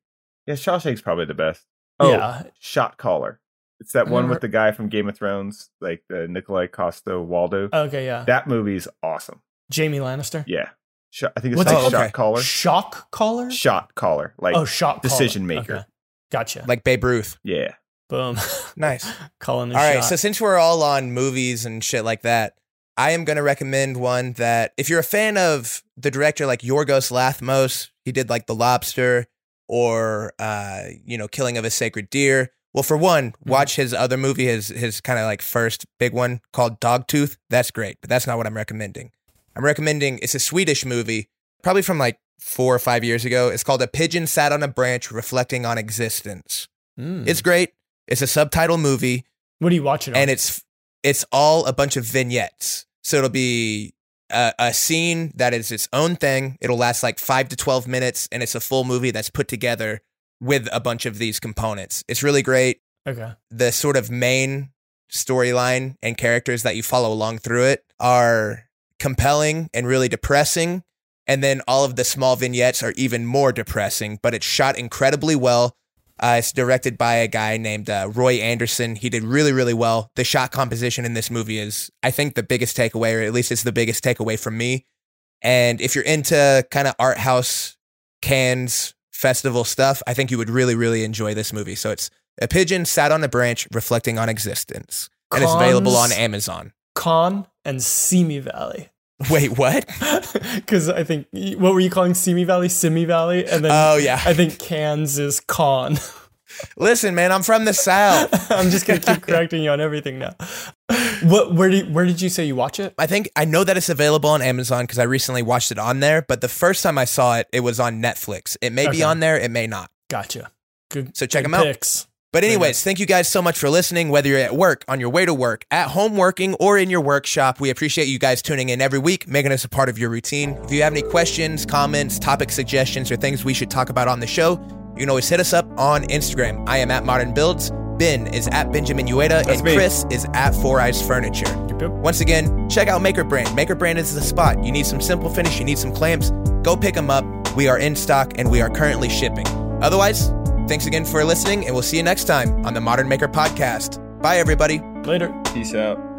Yeah, Shawshank's probably the best. Oh, yeah, Shot Caller. It's that one uh-huh. with the guy from Game of Thrones, like the Nikolaj Coster-Waldau. okay, yeah. that movie's awesome. Jamie Lannister. Yeah. Shot, I think it's What's it like? Shot Okay. Caller. Shock collar. Shot Caller. Like, oh, collar. decision maker. Okay. Gotcha. Like Babe Ruth. yeah. Boom. Nice. Calling a All right, shot. so since we're all on movies and shit like that, I am going to recommend one that if you're a fan of the director like Yorgos Lanthimos, he did like The Lobster or uh, you know, Killing of a Sacred Deer. Well, for one, watch his other movie, his his kind of like first big one called Dogtooth. That's great, but that's not what I'm recommending. I'm recommending it's a Swedish movie, probably from like four or five years ago. It's called A Pigeon Sat on a Branch Reflecting on Existence. Mm. It's great. It's a subtitle movie what are you watching? On? and it's it's all a bunch of vignettes. So it'll be a, a scene that is its own thing. It'll last like five to twelve minutes, and it's a full movie that's put together with a bunch of these components. It's really great. okay. The sort of main storyline and characters that you follow along through it are compelling and really depressing. And then all of the small vignettes are even more depressing, but it's shot incredibly well. Uh, it's directed by a guy named uh, Roy Andersson. He did really, really well. The shot composition in this movie is, I think, the biggest takeaway, or at least it's the biggest takeaway from me. And if you're into kind of art house, cans, festival stuff, I think you would really, really enjoy this movie. So it's A Pigeon Sat on a Branch Reflecting on Existence. And it's available on Amazon. Con and Simi Valley. Wait, what? Because I think what were you calling Simi Valley? Simi Valley, and then Oh, yeah. I think Cans is con. Listen, man, I'm from the South. I'm just gonna keep correcting you on everything now. What? Where did Where did you say you watch it? I think I know that it's available on Amazon because I recently watched it on there. But the first time I saw it, it was on Netflix. It may be on there, it may not. Gotcha. Good. So check good 'em out. But anyways, thank you guys so much for listening. Whether you're at work, on your way to work, at home working, or in your workshop, we appreciate you guys tuning in every week, making us a part of your routine. If you have any questions, comments, topic suggestions, or things we should talk about on the show, you can always hit us up on Instagram. I am at Modern Builds. Ben is at Benjamin Uyeda, That's and me. Chris is at Four Eyes Furniture. Yep, yep. Once again, check out Maker Brand. Maker Brand is the spot. You need some simple finish, you need some clamps. Go pick them up. We are in stock and we are currently shipping. Otherwise, thanks again for listening, and we'll see you next time on the Modern Maker Podcast. Bye, everybody. Later. Peace out.